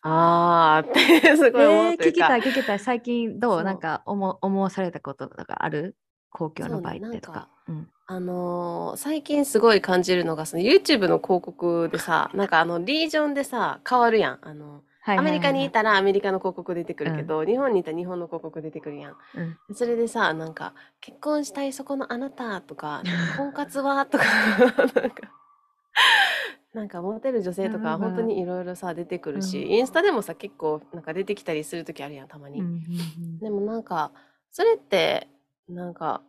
あーって (laughs) すごい思うというか、えー、聞きたい聞きたい。最近どう？なんか思思わされたこととかある？公共の場合ってとか。うん、あのー、最近すごい感じるのがその YouTube の広告でさなんかあのリージョンでさ変わるやん。あのアメリカにいたらアメリカの広告出てくるけど、うん、日本にいたら日本の広告出てくるやん。うん、それでさ、なんか、結婚したいそこのあなたとか、(laughs) 婚活は？とか、(laughs) なんか、なんかモテる女性とか本当にいろいろさ出てくるし、うん、インスタでもさ結構なんか出てきたりする時あるやんたまに、でもなんかそれってなんか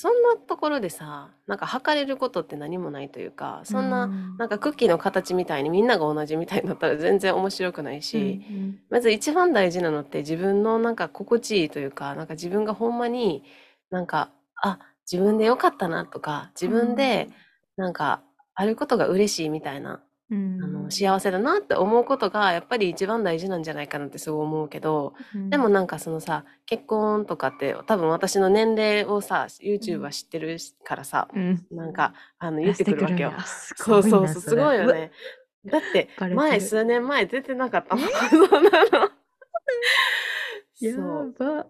そんなところでさ、なんか測れることって何もないというか、そんな、なんかクッキーの形みたいにみんなが同じみたいになったら全然面白くないし、うんうん、まず一番大事なのって自分のなんか心地いいというか、なんか自分がほんまになんか、あ、自分でよかったなとか、自分でなんかあることが嬉しいみたいなあの幸せだなって思うことがやっぱり一番大事なんじゃないかなってすごい思うけど、うん、でもなんかそのさ結婚とかって多分私の年齢をさ YouTube は知ってるからさ、うん、なんかあの言ってくるわけよ。そうそうそうすごいよね。(laughs) だって前数年前出てなかったもん。(laughs) そんなの。(laughs) やば。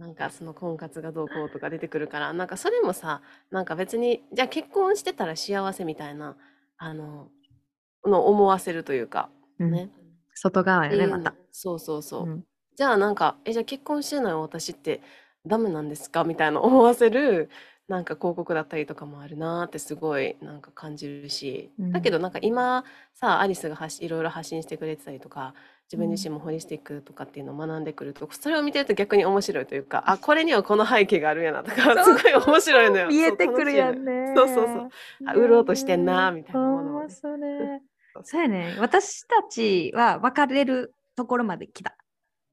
なんかその婚活がどうこうとか出てくるからなんかそれもさなんか別にじゃあ結婚してたら幸せみたいなあのの思わせるというか、ね。外側やね、また。そうそうそう。うん、じゃあなんか、え、じゃあ結婚してない私ってダメなんですかみたいな思わせる、なんか広告だったりとかもあるなってすごいなんか感じるし、うん、だけどなんか今さアリスがいろいろ発信してくれてたりとか自分自身もホリスティックとかっていうのを学んでくるとそれを見てると逆に面白いというかあこれにはこの背景があるんやなとかすごい面白いのよ。見えてくるやんねそうそうそうあ売ろうとしてんなみたいなものを、ね、そうやね。私たちは別れるところまで来た。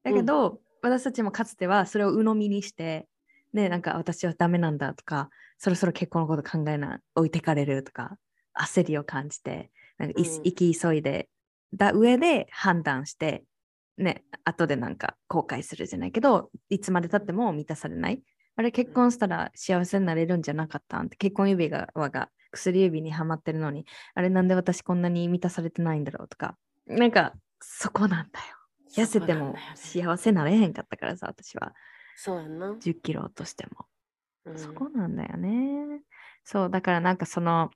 だけど、うん、私たちもかつてはそれを鵜呑みにして、ね、なんか私はダメなんだとか、そろそろ結婚のこと考えな、置いてかれるとか、焦りを感じて、なんか、うん、生き急いで、だ上で判断して、ね、後でなんか後悔するじゃないけど、いつまでたっても満たされない。あれ結婚したら幸せになれるんじゃなかったんって結婚指輪が薬指にはまってるのに、あれなんで私こんなに満たされてないんだろうとか、なんかそこなんだよ。痩せても幸せなれへんかったからさ、私は。そうやな。10キロ落としても。うん、そこなんだよね。そう、だからなんかその、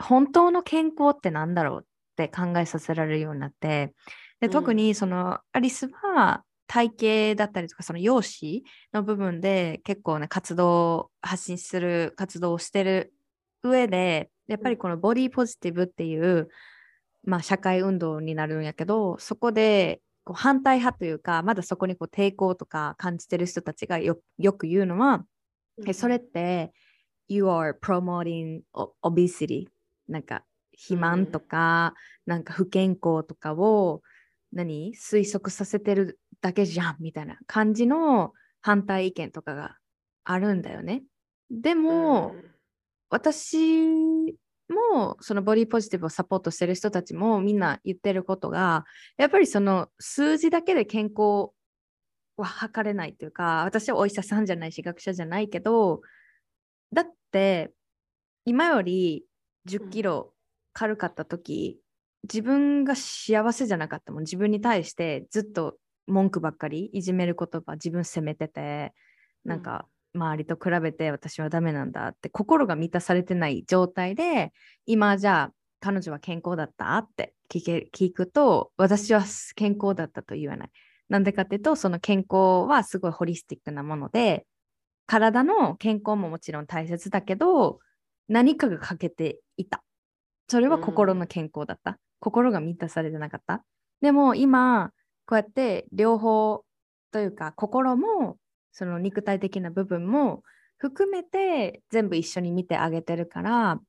本当の健康ってなんだろうって考えさせられるようになって、で特にその、アリスは体型だったりとかその容姿の部分で結構ね活動発信する活動をしてる上でやっぱりこのボディポジティブっていう、まあ、社会運動になるんやけどそこでこう反対派というかまだそこにこう抵抗とか感じてる人たちがよく言うのは、うん、それって you are promoting obesity なんか肥満とか、うん、なんか不健康とかを何？推測させてるだけじゃんみたいな感じの反対意見とかがあるんだよね。でも、うん、私もそのボディポジティブをサポートしてる人たちもみんな言ってることがやっぱりその数字だけで健康は測れないというか私はお医者さんじゃないし学者じゃないけどだって今より10キロ軽かった時、自分が幸せじゃなかったもん。自分に対してずっと文句ばっかりいじめる言葉自分責めててなんか周りと比べて私はダメなんだって心が満たされてない状態で今じゃあ彼女は健康だった？って聞け聞くと私は健康だったと言わない。なんでかっていうとその健康はすごいホリスティックなもので体の健康ももちろん大切だけど何かが欠けていた。それは心の健康だった。うん、心が満たされてなかった。でも今こうやって両方というか心もその肉体的な部分も含めて全部一緒に見てあげてるから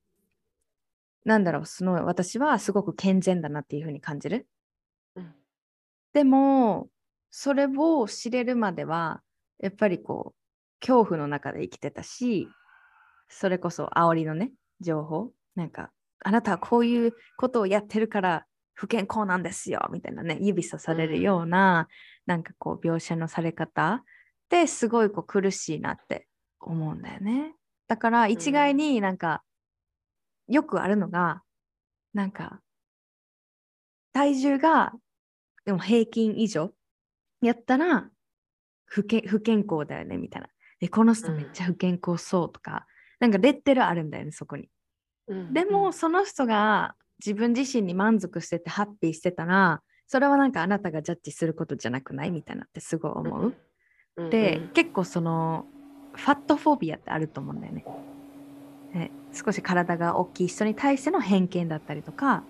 なんだろうその私はすごく健全だなっていうふうに感じる。うん、でもそれを知れるまではやっぱりこう恐怖の中で生きてたしそれこそ煽りのね情報。なんかあなたはこういうことをやってるから不健康なんですよみたいなね指さされるような、うん、なんかこう描写のされ方ってすごいこう苦しいなって思うんだよね。だから一概になんか、うん、よくあるのがなんか体重がでも平均以上やったら不健不健康だよねみたいな。えこの人めっちゃ不健康そうとか、うん、なんかレッテルあるんだよねそこに、うん、でもその人が自分自身に満足しててハッピーしてたらそれはなんかあなたがジャッジすることじゃなくない？みたいなってすごい思う、うん、で、結構そのファットフォビアってあると思うんだよね。ね少し体が大きい人に対しての偏見だったりとか、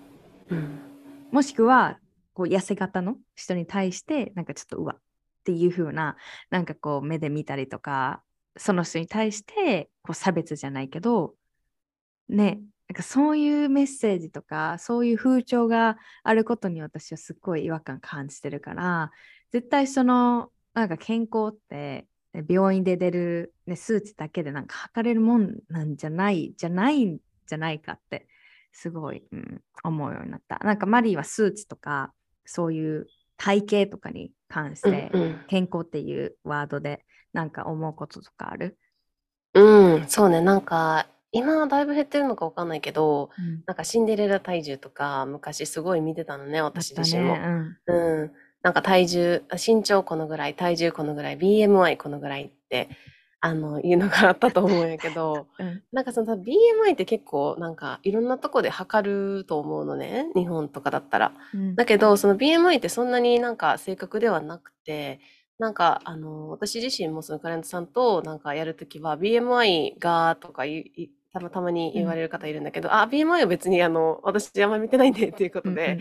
もしくはこう痩せ型の人に対してなんかちょっとうわっていう風ななんかこう目で見たりとかその人に対してこう差別じゃないけどねなんかそういうメッセージとかそういう風潮があることに私はすっごい違和感感じてるから絶対そのなんか健康って病院で出る、ね、数値だけでなんか測れるもんなんじゃないじゃないんじゃないかってすごい、うん、思うようになった。なんかマリーは数値とかそういう体型とかに関して、健康っていうワードでなんか思うこととかある？うん、そうね、なんか、今はだいぶ減ってるのかわかんないけど、うん、なんかシンデレラ体重とか昔すごい見てたのね、私自身も。ね、うん、うん。なんか体重、身長このぐらい、体重このぐらい、BMI このぐらいってあの、いうのがあったと思うんやけど、(laughs) うん、なんかその BMI って結構なんかいろんなとこで測ると思うのね、日本とかだったら。うん、だけど、その BMI ってそんなになんか正確ではなくて、なんかあの、私自身もそのカレントさんとなんかやるときは BMI がとかたまたまに言われる方いるんだけど、うん、あ、BMI は別にあの、私あんまり見てないんでっていうことで、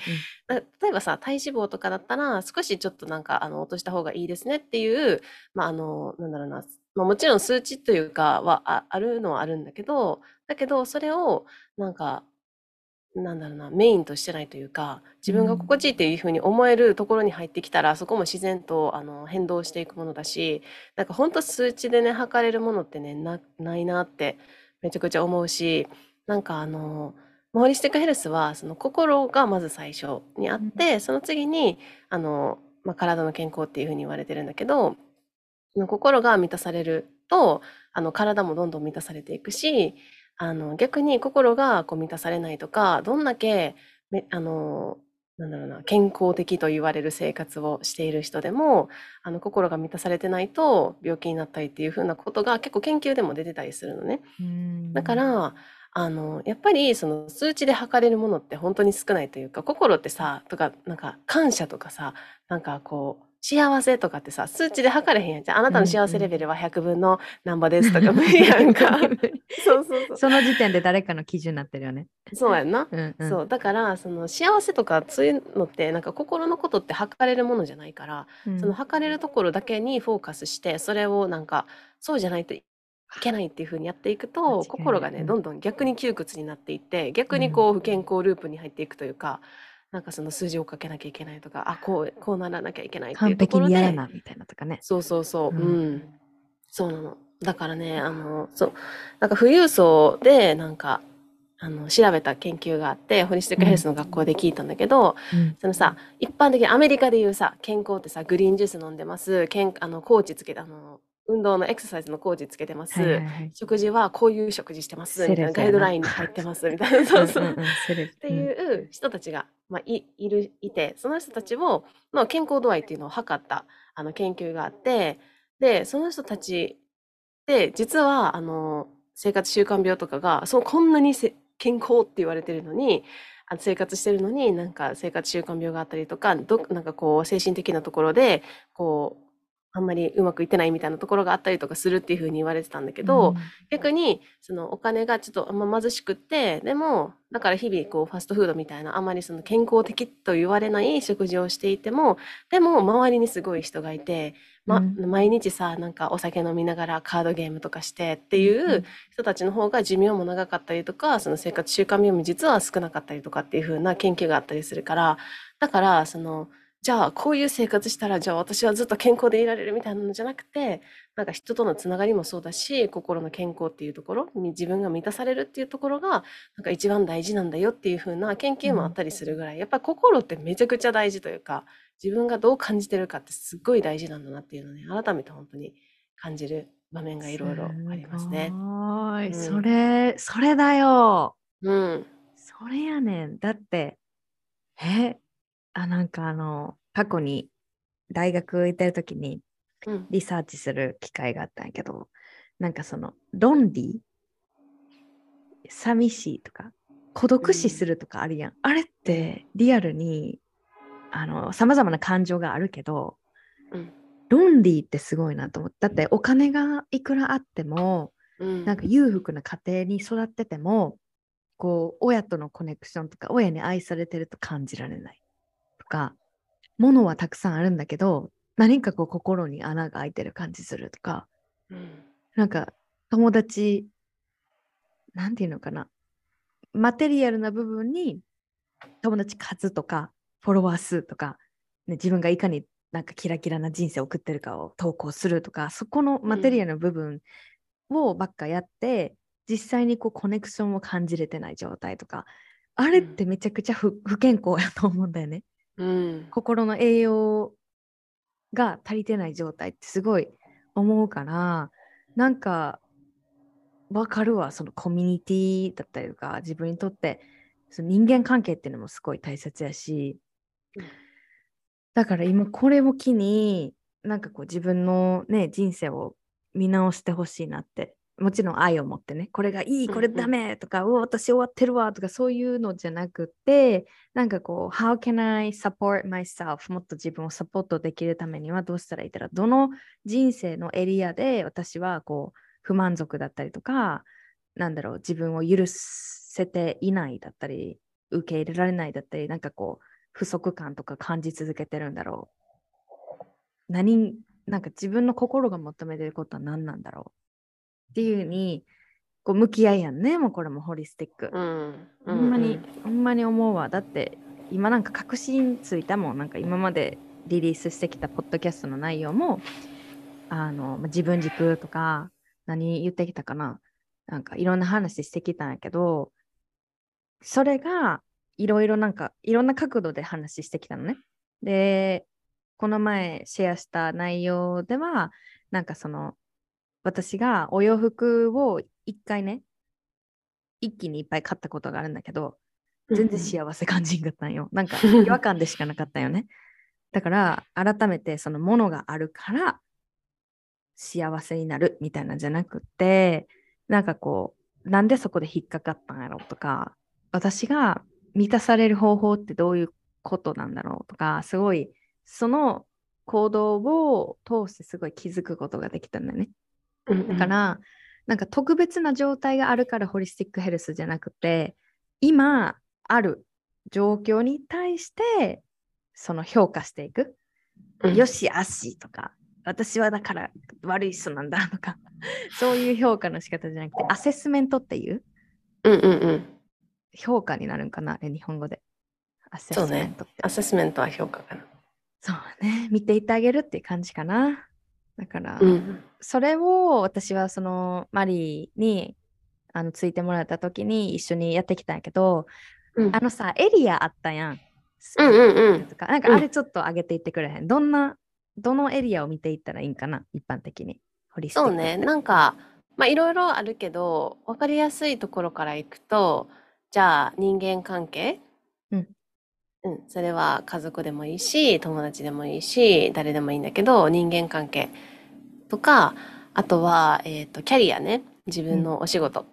うんうんうん、例えばさ、体脂肪とかだったら少しちょっとなんかあの、落とした方がいいですねっていう、まああの、なんだろうな、まあ、もちろん数値というかはああるのはあるんだけど、だけどそれをなんか、なんだろうな、メインとしてないというか、自分が心地いいっていうふうに思えるところに入ってきたら、そこも自然とあの変動していくものだし、なんか本当数値でね、測れるものってね、なないなってめちゃくちゃ思うし、なんかあの、ホリスティックヘルスはその心がまず最初にあって、その次にあの、まあ、体の健康っていうふうに言われてるんだけど、心が満たされるとあの体もどんどん満たされていくしあの逆に心がこう満たされないとかどんだけめあのなんだろうな健康的と言われる生活をしている人でもあの心が満たされてないと病気になったりっていうふうなことが結構研究でも出てたりするのね。だからあのやっぱりその数値で測れるものって本当に少ないというか心ってさとかなんか感謝とかさなんかこう幸せとかってさ、数値で測れへんやんじゃん。あなたの幸せレベルは100分の何倍ですとか無理やんか。そうそうそう。その時点で誰かの基準になってるよね。そうやんな。うんうん、そう。だから、その幸せとかそういうのって、なんか心のことって測れるものじゃないから、うん、その測れるところだけにフォーカスして、それをなんか、そうじゃないといけないっていう風にやっていくと心がねうんどんどん逆に窮屈になっていって逆にこう不健康ループに入っていくというかなんかその数字をかけなきゃいけないとかあこうこうならなきゃいけないってい完うところ璧にやらでなみたいなとかね。そうそうそうううん。ん、そうなの。だからねあのそう。なんか富裕層でなんかあの調べた研究があってホリスティックヘルスの学校で聞いたんだけど、うん。そのさ一般的にアメリカでいうさ健康ってさグリーンジュース飲んでますけんあのコーチつけてあの運動のエクササイズのコーチつけてます、はいはいはい。食事はこういう食事してます。みたいな。ガイドラインに入ってますみたいな。そ (laughs) うそう、んんんセレブ (laughs) っていう人たちが、まあ、いいるいてその人たちをの健康度合いっていうのを測ったあの研究があってでその人たちで実はあの生活習慣病とかがそうこんなにせ健康って言われてるのにあの生活してるのになんか生活習慣病があったりとかどなんかこう精神的なところでこうあんまりうまくいってないみたいなところがあったりとかするっていうふうに言われてたんだけど、逆にそのお金がちょっとあんま貧しくってでもだから日々こうファストフードみたいなあんまりその健康的と言われない食事をしていてもでも周りにすごい人がいて、まうん。毎日さなんかお酒飲みながらカードゲームとかしてっていう人たちの方が寿命も長かったりとかその生活習慣病も実は少なかったりとかっていう風な研究があったりするからだからそのじゃあこういう生活したらじゃあ私はずっと健康でいられるみたいなのじゃなくてなんか人とのつながりもそうだし心の健康っていうところみ自分が満たされるっていうところがなんか一番大事なんだよっていう風な研究もあったりするぐらい、やっぱり心ってめちゃくちゃ大事というか自分がどう感じてるかってすっごい大事なんだなっていうのをね改めて本当に感じる場面がいろいろありますね。はい、うんそれ、それだよ。うん、それやねん。だって、え、あ、なんかあの、過去に大学行ってる時にうん、リサーチする機会があったんやけど、なんかその、論理寂しいとか、孤独死するとかあるやん。あれってリアルに、あの、様々な感情があるけど、うん、論理ってすごいなと思って。だってお金がいくらあっても、うん、なんか裕福な家庭に育ってても、こう、親とのコネクションとか、親に愛されてると感じられないとか、物はたくさんあるんだけど、何かこう心に穴が開いてる感じするとか、うん、なんか友達、なんていうのかな、マテリアルな部分に友達数とか、フォロワー数とか、ね、自分がいかになんかキラキラな人生を送ってるかを投稿するとか、そこのマテリアルな部分をばっかやって、実際にこうコネクションを感じれてない状態とか、あれってめちゃくちゃ不不健康やと思うんだよね。うん、心の栄養が足りてない状態ってすごい思うからなんかわかるわそのコミュニティだったりとか自分にとってその人間関係っていうのもすごい大切やし、うん。だから今これを機になんかこう自分のね人生を見直してほしいなってもちろん愛を持ってねこれがいいこれダメとか、うわ私終わってるわとかそういうのじゃなくてなんかこう、How can I support myself? もっと自分をサポートできるためにはどうしたらいいだろうどの人生のエリアで私はこう、不満足だったりとか、なんだろう、自分を許せていないだったり、受け入れられないだったり、なんかこう、不足感とか感じ続けてるんだろう。何、なんか自分の心が求めてることは何なんだろうっていうに、こう向き合いやんね、もうこれもホリスティック。うん、ほんまに、ほんまに思うわ。だって、今なんか確信ついたもん。なんか今までリリースしてきたポッドキャストの内容も、あの、まあ自分軸とか、何言ってきたかな。なんかいろんな話してきたんやけど、それがいろいろなんか、いろんな角度で話してきたのね。で、この前シェアした内容では、なんかその、私がお洋服を一回ね、一気にいっぱい買ったことがあるんだけど、全然幸せ感じんかったんよ。(laughs) なんか違和感でしかなかったよね。だから改めてそのものがあるから幸せになるみたいなんじゃなくて、なんかこう、なんでそこで引っかかったんやろとか、私が満たされる方法ってどういうことなんだろうとか、すごいその行動を通してすごい気づくことができたんだよね。だから、なんか特別な状態があるからホリスティックヘルスじゃなくて、今ある状況に対して、その評価していく。うん。よし、あしとか、私はだから悪い人なんだとか (laughs) そういう評価の仕方じゃなくてアセスメントっていううんうんうん。評価になるんかなあれ日本語で。アセスメントって。アセスメントは評価かな。そうね。見ていってあげるっていう感じかなだから、うん。それを私はそのマリーにあのついてもらった時に一緒にやってきたんやけど、うんあのさエリアあったやん。うんうんうんとかなんかあれちょっと上げていってくれへん。どんなどのエリアを見ていったらいいんかな？一般的に。ホリスティックそうね。なんか、まあいろいろあるけど、わかりやすいところからいくと、じゃあ人間関係？うん。うん。それは家族でもいいし、友達でもいいし、誰でもいいんだけど、人間関係とか、あとは、えっと、キャリアね。自分のお仕事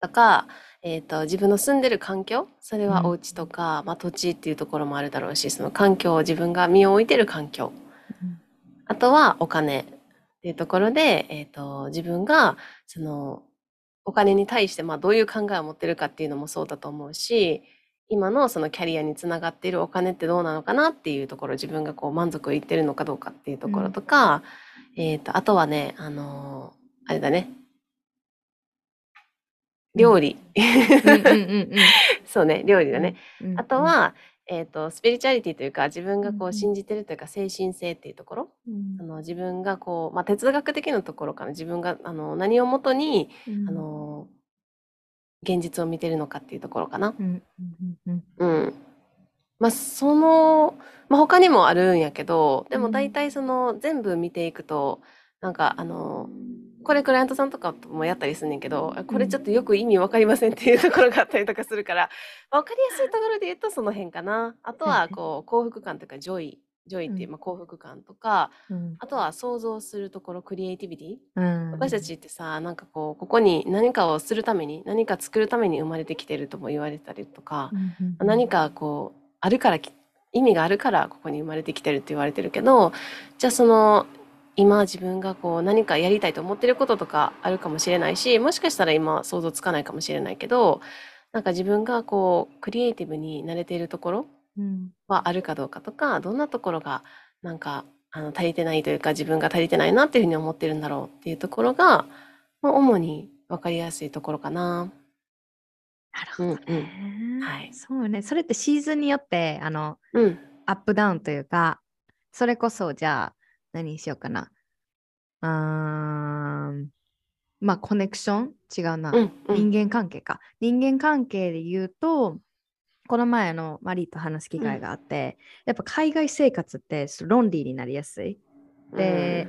とか、えっと、自分の住んでる環境それはうんお家とか、まあ土地っていうところもあるだろうし、その環境、自分が身を置いてる環境。うんあとはお金っていうところで、えっと、自分が、その、お金に対して、まあ、どういう考えを持ってるかっていうのもそうだと思うし、今のそのキャリアにつながっているお金ってどうなのかなっていうところ、自分がこう満足いってるのかどうかっていうところとか、えっと、あとはね、あのーあれだね。料理。うんうんうん (laughs) そうね、料理だね。うんあと、は、えっと、スピリチュアリティというか、自分がこうんう信じてるというか、精神性っていうところ。うんあの自分がこう、まあ、哲学的なところから自分があの何をもとに、うんあの現実を見てるのかっていうところかな。うんうん。まあその、まあ、他にもあるんやけどでうんも大体その全部見ていくとなんかあのこれクライアントさんとかともやったりすんねんけどこれちょっとよく意味わかりませんっていうところがあったりとかするからわかりやすいところで言うとその辺かな。あとはこう幸福感というか joy joy っていう、うん。まあ、幸福感とかうん。あとは想像するところ creativity。うん私たちってさなんかこうここに何かをするために何か作るために生まれてきてるとも言われたりとかう、ん何かこうあるからき意味があるからここに生まれてきてるって言われてるけどじゃあその今自分がこう何かやりたいと思ってることとかあるかもしれないしもしかしたら今想像つかないかもしれないけどなんか自分がこうクリエイティブになれているところうんはあるかどうかとかどんなところがなんかあの足りてないというか自分が足りてないなっていうふうに思ってるんだろうっていうところが、まあ、主に分かりやすいところかな。なるほどうんね。はいそうね。それってシーズンによって、あの、うん、アップダウンというか、それこそ、じゃあ、何にしようかな。うーん。まあ、コネクション？違うな。うん、うん、人間関係か。人間関係で言うと、この前あのマリーと話す機会があって、やっぱ海外生活ってロンリーになりやすい。で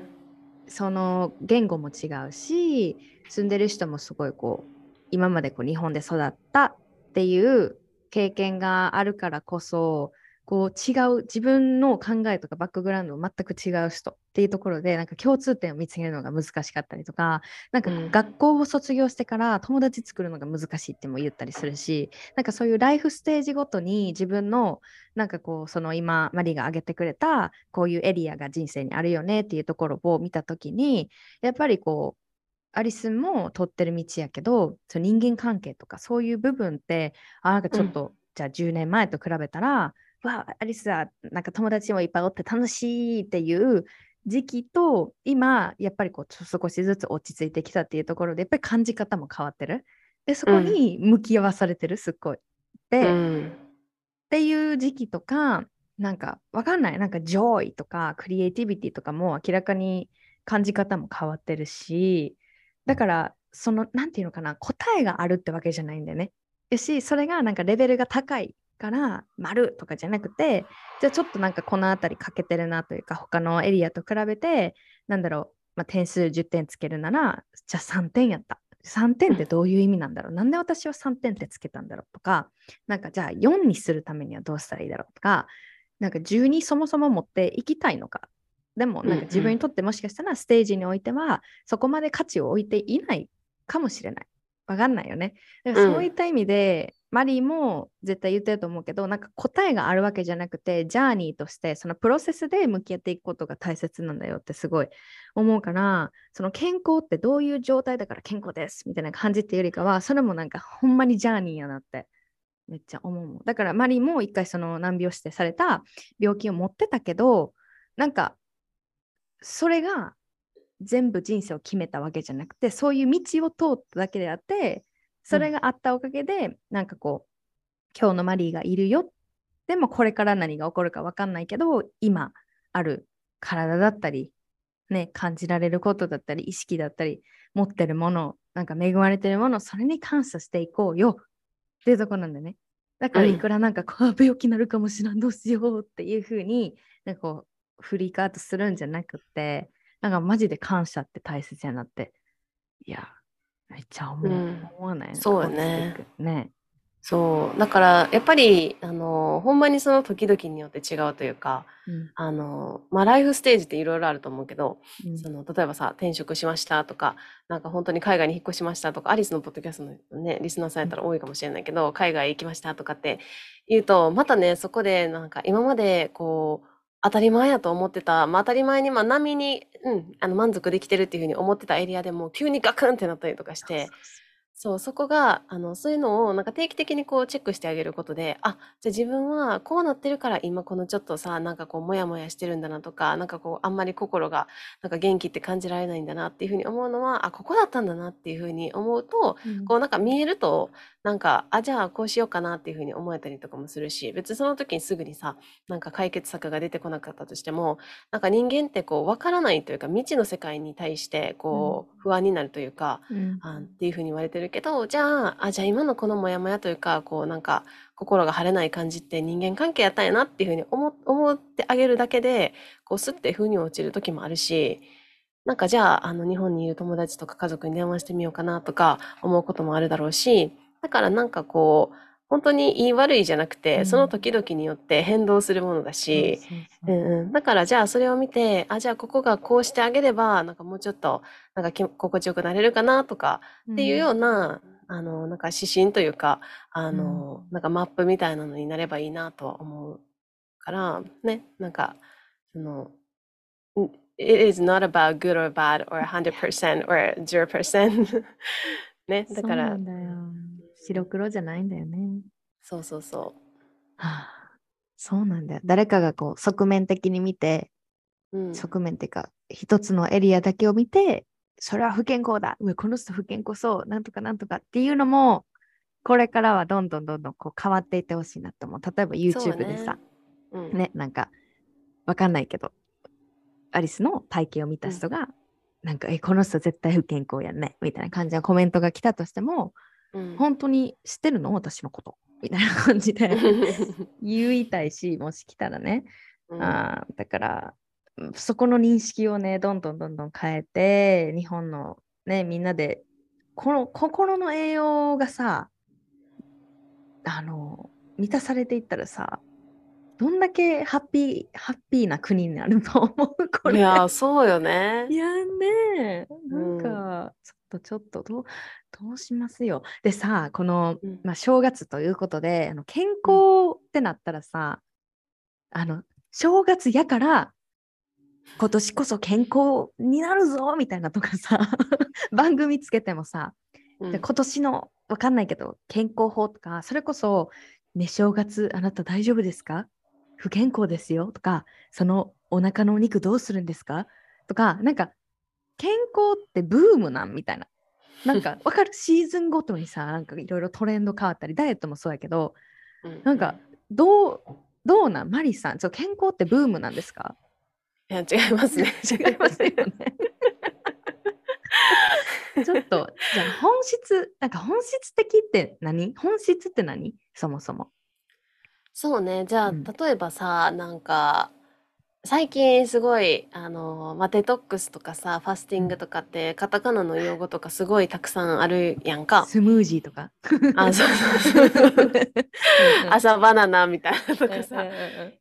その言語も違うし住んでる人もすごいこう今までこう日本で育ったっていう経験があるからこそこう違う自分の考えとかバックグラウンド全く違う人っていうところでなんか共通点を見つけるのが難しかったりとかなんかうん。学校を卒業してから友達作るのが難しいっても言ったりするしなんかそういうライフステージごとに自分のなんかこうその今マリが挙げてくれたこういうエリアが人生にあるよねっていうところを見た時にやっぱりこうアリスンも取ってる道やけどその人間関係とかそういう部分ってあなんかちょっと、じゃあ10年前と比べたらわあアリスはなんか友達もいっぱいおって楽しいっていう時期と今やっぱりこう少しずつ落ち着いてきたっていうところでやっぱり感じ方も変わってるでそこに向き合わされてるすっごい。で、うん、っていう時期とか、なんかわかんない、なんか joy とか creativity とかも明らかに感じ方も変わってるし、だから、その、なんていうのかな、答えがあるってわけじゃないんだよね。やし、それがなんかレベルが高いから、丸とかじゃなくて、じゃあちょっとなんかこの辺り欠けてるなというか、他のエリアと比べて、なんだろう、まあ、点数10点つけるなら、じゃあ3点やった。3点ってどういう意味なんだろうなんで私は3点ってつけたんだろうとか、なんかじゃあ4にするためにはどうしたらいいだろうとか、なんか12そもそも持っていきたいのか。でもなんか自分にとってもしかしたらステージにおいてはそこまで価値を置いていないかもしれない。わかんないよね。だからそういった意味で、マリーも絶対言ってると思うけど、なんか答えがあるわけじゃなくて、ジャーニーとしてそのプロセスで向き合っていくことが大切なんだよってすごい思うから、その健康ってどういう状態だから健康ですみたいな感じっていうよりかは、それもなんかほんまにジャーニーやなってめっちゃ思うもん。だからマリーも一回その難病指定された病気を持ってたけど、なんかそれが全部人生を決めたわけじゃなくてそういう道を通っただけであってそれがあったおかげで、うん、なんかこう今日のマリーがいるよ。でもこれから何が起こるか分かんないけど今ある体だったり、ね、感じられることだったり意識だったり持ってるものなんか恵まれてるものそれに感謝していこうよ。っていうとこなんだね。だからいくらなんかこう病気になるかもしらんどうしようっていうふうになんかこうフリークアウトするんじゃなくてなんかマジで感謝って大切やなって。いやめっちゃ思う、うん、思わないそうね。ね。そう。だから、やっぱり、あの、ほんまにその時々によって違うというか、うん、あの、まあ、ライフステージっていろいろあると思うけど、うん、その、例えばさ、転職しましたとか、なんか本当に海外に引っ越しましたとか、アリスのポッドキャストのね、リスナーさんやったら多いかもしれないけど、うん、海外行きましたとかって言うと、またね、そこでなんか今までこう、当たり前やと思ってた、まあ、当たり前に、まあ、波に、うん、あの満足できてるっていうふうに思ってたエリアでも急にガクンってなったりとかして、そう、そこが、あの、そういうのをなんか定期的にこうチェックしてあげることで、あ、じゃあ自分はこうなってるから今このちょっとさ、なんかこうモヤモヤしてるんだなとか、なんかこうあんまり心がなんか元気って感じられないんだなっていうふうに思うのは、あ、ここだったんだなっていうふうに思うと、うん。こうなんか見えると、なんか、あ、じゃあこうしようかなっていうふうに思えたりとかもするし、別にその時にすぐにさ、なんか解決策が出てこなかったとしても、なんか人間ってこう分からないというか、未知の世界に対してこう不安になるというか、うん。あっていうふうに言われてるけど、じゃあ、あ、じゃあ今のこのモヤモヤというか、こうなんか心が晴れない感じって人間関係やったんやなっていうふうに思思ってあげるだけで、こうスッて風に落ちる時もあるし、なんかじゃあ、あの日本にいる友達とか家族に電話してみようかなとか思うこともあるだろうし、だからなんかこう、本当に言い悪いじゃなくて、うん、その時々によって変動するものだし、だからじゃあそれを見て、あ、じゃあここがこうしてあげれば、なんかもうちょっと、なんか心地よくなれるかなとか、っていうような、うん、あの、なんか指針というか、あの、うん、なんかマップみたいなのになればいいなとは思うから、ね、なんか、その、it is not about good or bad or 100% or 0% (laughs) ね、だから、白黒じゃないんだよね。そうそうそう。はあ、そうなんだよ。誰かがこう側面的に見て、うん、側面っていうか、一つのエリアだけを見て、それは不健康だ。うこの人不健康そう。なんとかなんとかっていうのも、これからはどんどんどんどんこう変わっていってほしいなと思う。例えば YouTube でさ、ねうん、ね、なんか、わかんないけど、アリスの体型を見た人が、うん、なんか、え、この人絶対不健康やんね、みたいな感じのコメントが来たとしても、うん、本当に知ってるの？私のこと。みたいな感じで。(laughs) 言いたいしもし来たらね、うん、あだからそこの認識をねどんどんどんどん変えて日本のねみんなでこの心の栄養がさあの満たされていったらさどんだけハッピーハッピーな国になると思う？これ。いやそうよね。いやねなんか、とちょっとどうどうしますよ。でさこの、うん、まあ、正月ということであの健康ってなったらさ、うん、あの正月やから今年こそ健康になるぞみたいなとかさ (laughs) 番組つけてもさ、うん、今年のわかんないけど健康法とかそれこそね正月あなた大丈夫ですか？不健康ですよ？とかそのお腹のお肉どうするんですか？とかなんか健康ってブームなんみたいな。なんか (laughs) 分かる？シーズンごとにさなんかいろいろトレンド変わったりダイエットもそうやけど、うん、なんかどうどうなん？マリさんちょ健康ってブームなんですか？いや違いますね。違いますよね。(laughs) ちょっとじゃあ本質なんか本質的って何？本質って何？そもそも。そうね。じゃあ、うん、例えばさなんか最近すごい、あの、まあ、デトックスとかさ、ファスティングとかって、カタカナの用語とかすごいたくさんあるやんか。スムージーとか？あ、そうそうそう。朝バナナみたいなとかさ、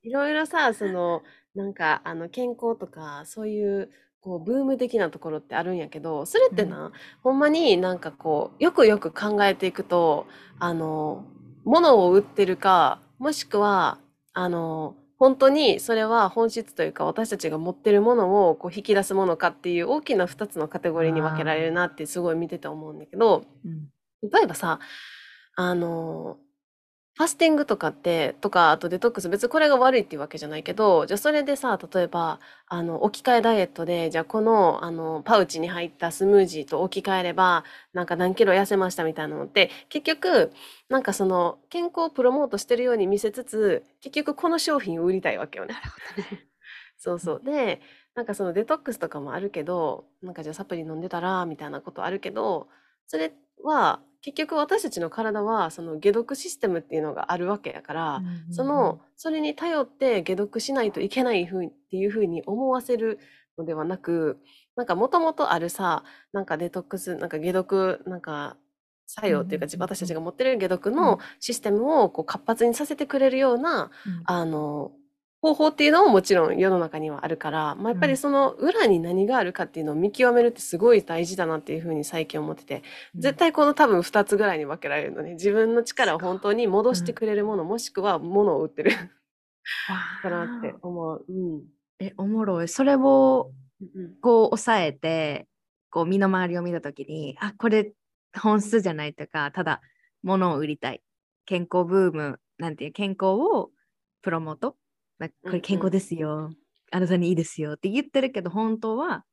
いろいろさ、その、なんか、あの、健康とか、そういう、こう、ブーム的なところってあるんやけど、それってな、ほんまになんかこう、よくよく考えていくと、あの、物を売ってるか、もしくは、あの、本当にそれは本質というか私たちが持ってるものをこう引き出すものかっていう大きな2つのカテゴリーに分けられるなってすごい見てて思うんだけど、うん、例えばさあのファスティングとかってとかあとデトックス別にこれが悪いっていうわけじゃないけどじゃあそれでさ例えばあの置き換えダイエットでじゃあこのあのパウチに入ったスムージーと置き換えればなんか何キロ痩せましたみたいなのって結局なんかその健康をプロモートしてるように見せつつ結局この商品を売りたいわけよね。(laughs) そうそうでなんかそのデトックスとかもあるけどなんかじゃあサプリ飲んでたらみたいなことあるけどそれは結局私たちの体はその解毒システムっていうのがあるわけやから、そのそれに頼って解毒しないといけないふうっていうふうに思わせるのではなくなんかもともとあるさなんかデトックスなんか解毒なんか作用っていうか、私たちが持ってる解毒のシステムをこう活発にさせてくれるような、あの方法っていうのももちろん世の中にはあるから、まあ、やっぱりその裏に何があるかっていうのを見極めるってすごい大事だなっていうふうに最近思ってて、絶対この多分2つぐらいに分けられるのね自分の力を本当に戻してくれるもの、もしくは物を売ってる。かなって思う。うん、えおもろい。それをこう抑えてこう身の回りを見た時にあこれ本質じゃないとかただ物を売りたい。健康ブームなんていう健康をプロモートこれ健康ですよ、うんうん、あなたにいいですよって言ってるけど本当は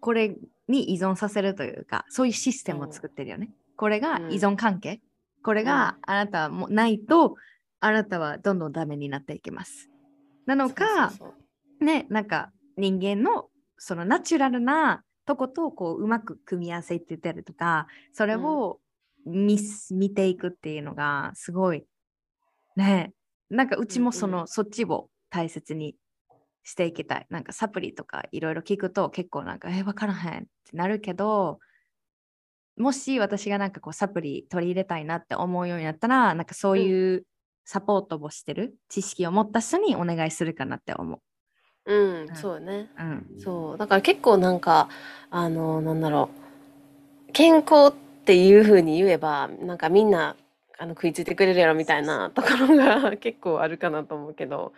これに依存させるというかそういうシステムを作ってるよね、これが依存関係、これがあなたもないとあなたはどんどんダメになっていきます。なのかねなんか人間のそのナチュラルなとことこううまく組み合わせてたりとかそれを見,、見ていくっていうのがすごいねなんかうちもその、うんうん、そっちを大切にしていきたい。なんかサプリとかいろいろ聞くと結構なんか、え、わからへんってなるけど、もし私がなんかこうサプリ取り入れたいなって思うようになったら、なんかそういうサポートをしてる知識を持った人にお願いするかなって思う。うん、うん、そうね。うん、そう。だから結構なんか、あの、なんだろう。健康っていうふうに言えば、なんかみんなあの食いついてくれるやろみたいなところが結構あるかなと思うけど。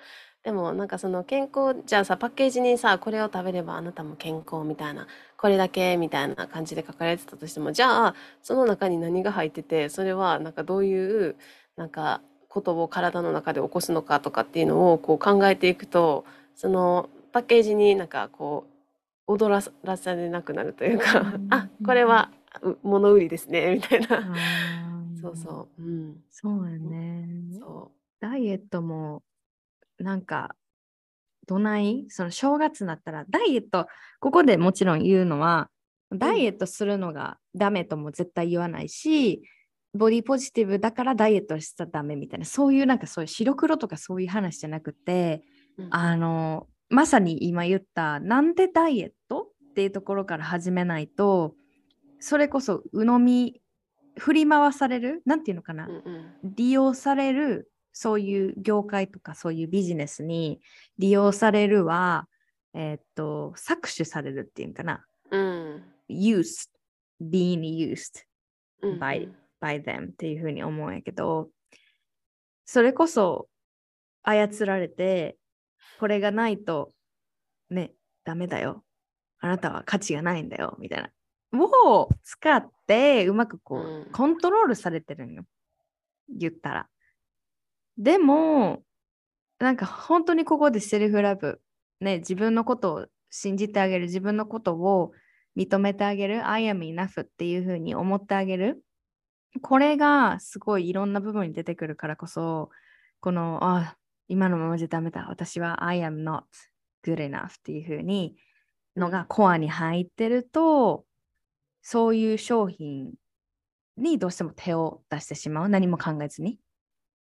でもなんかその健康じゃあさパッケージにさこれを食べればあなたも健康みたいなこれだけみたいな感じで書かれてたとしてもじゃあその中に何が入っててそれはなんかどういうなんかことを体の中で起こすのかとかっていうのをこう考えていくとそのパッケージになんかこう踊らされなくなるというかあこれは物売りですねみたいなそうそう。うん。そうやね。そう。ダイエットも、なんか、どない？その正月になったら、ダイエット、ここでもちろん言うのは、ダイエットするのがダメとも絶対言わないし、ボディポジティブだからダイエットしたらダメみたいな、そういうなんかそういう白黒とかそういう話じゃなくて、うん、あの、まさに今言った、なんでダイエットっていうところから始めないと、それこそ鵜呑み振り回されるなんていうのかな、うんうん、利用されるそういう業界とかそういうビジネスに利用されるは、えー、っと搾取されるっていうかな、うん、used being used by,、うん、by them っていうふうに思うんやけどそれこそ操られてこれがないとねダメだよ。あなたは価値がないんだよ。みたいな。を使ってうまくこう、コントロールされてるんよ。言ったら。でも、なんか本当にここでセルフラブ、ね、自分のことを信じてあげる、自分のことを認めてあげる、I am enough っていうふうに思ってあげる。これがすごいいろんな部分に出てくるからこそ、この、あ、今のままじゃダメだ。私は I am not good enough っていうふうにのがコアに入ってると、そういう商品にどうしても手を出してしまう。何も考えずに、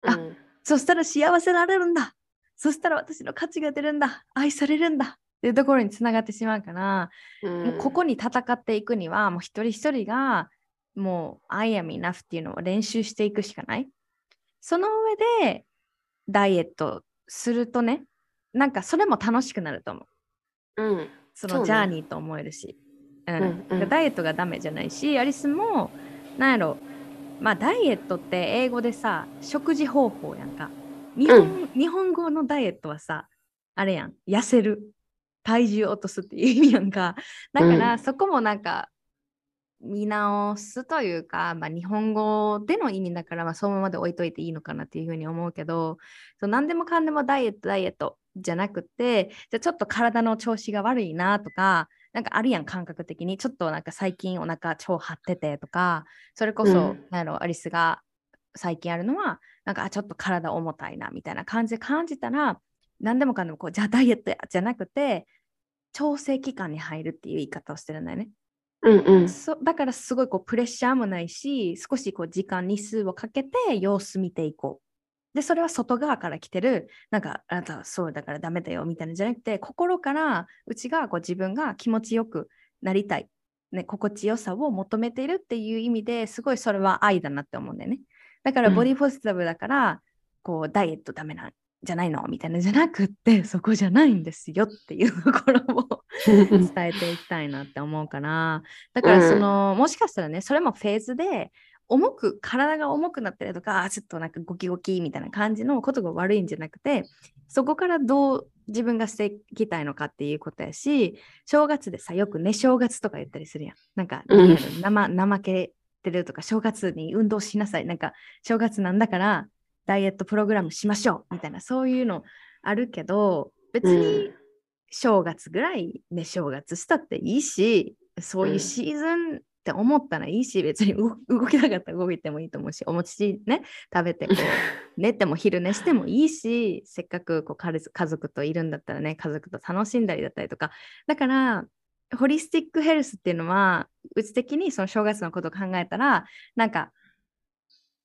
うん、あそしたら幸せられるんだ。そしたら私の価値が出るんだ。愛されるんだ。っていうところにつながってしまうから、うん、もうここに戦っていくにはもう一人一人がもう I am enough っていうのを練習していくしかない。その上でダイエットするとねなんかそれも楽しくなると思う、うん、そのジャーニーと思えるし、うん。うん、ダイエットがダメじゃないしアリスもなんやろまあダイエットって英語でさ食事方法やんか。日本うん、日本語のダイエットはさあれやん。痩せる。体重落とすっていう意味やんか。だから、そこもなんか見直すというか、まあ、日本語での意味だから、まあ、そのままで置いといていいのかなっていうふうに思うけどそう何でもかんでもダイエットダイエットじゃなくてじゃちょっと体の調子が悪いなとかなんかあるやん感覚的にちょっとなんか最近お腹超張っててとかそれこそ、うん、なんアリスが最近あるのはなんかちょっと体重たいなみたいな感じで感じたら何でもかんでもこうじゃあダイエットじゃなくて調整期間に入るっていう言い方をしてるんだよね。うんうん、そだからすごいこうプレッシャーもないし少しこう時間日数をかけて様子見ていこう。でそれは外側から来てるなんかあなたはそうだからダメだよみたいなじゃなくて心からうちがこう自分が気持ちよくなりたい、ね、心地よさを求めているっていう意味ですごいそれは愛だなって思うんだよね。だからボディポジティブだから、うん、こうダイエットダメなんじゃないのみたいなじゃなくって (laughs) そこじゃないんですよっていうところを (laughs) 伝えていきたいなって思うかな。だからその、うん、もしかしたらねそれもフェーズで重く体が重くなったりとかちょっとなんかゴキゴキみたいな感じのことが悪いんじゃなくてそこからどう自分がしていきたいのかっていうことやし正月でさよくね正月とか言ったりするやん。なんか、うん、生怠けてるとか正月に運動しなさい。なんか正月なんだからダイエットプログラムしましょうみたいなそういうのあるけど別に正月ぐらいね正月したっていいしそういうシーズンって思ったらいいし別に (laughs) 動きなかったら動いてもいいと思うしお餅ね食べてこう (laughs) 寝ても昼寝してもいいしせっかくこう家族といるんだったらね家族と楽しんだりだったりとか。だからホリスティックヘルスっていうのはうち的にその正月のことを考えたらなんか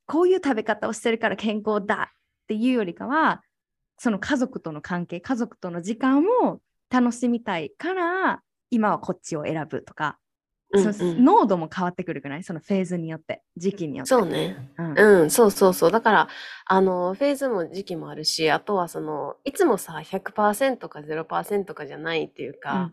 こういう食べ方をしてるから健康だっていうよりかはその家族との関係家族との時間を楽しみたいから今はこっちを選ぶとか、うんうん、濃度も変わってくるくない？そのフェーズによって時期によって。そうね、うん、うん、そうそうそう。だからあのフェーズも時期もあるしあとはそのいつもさ100%か0%かじゃないっていうか、うん。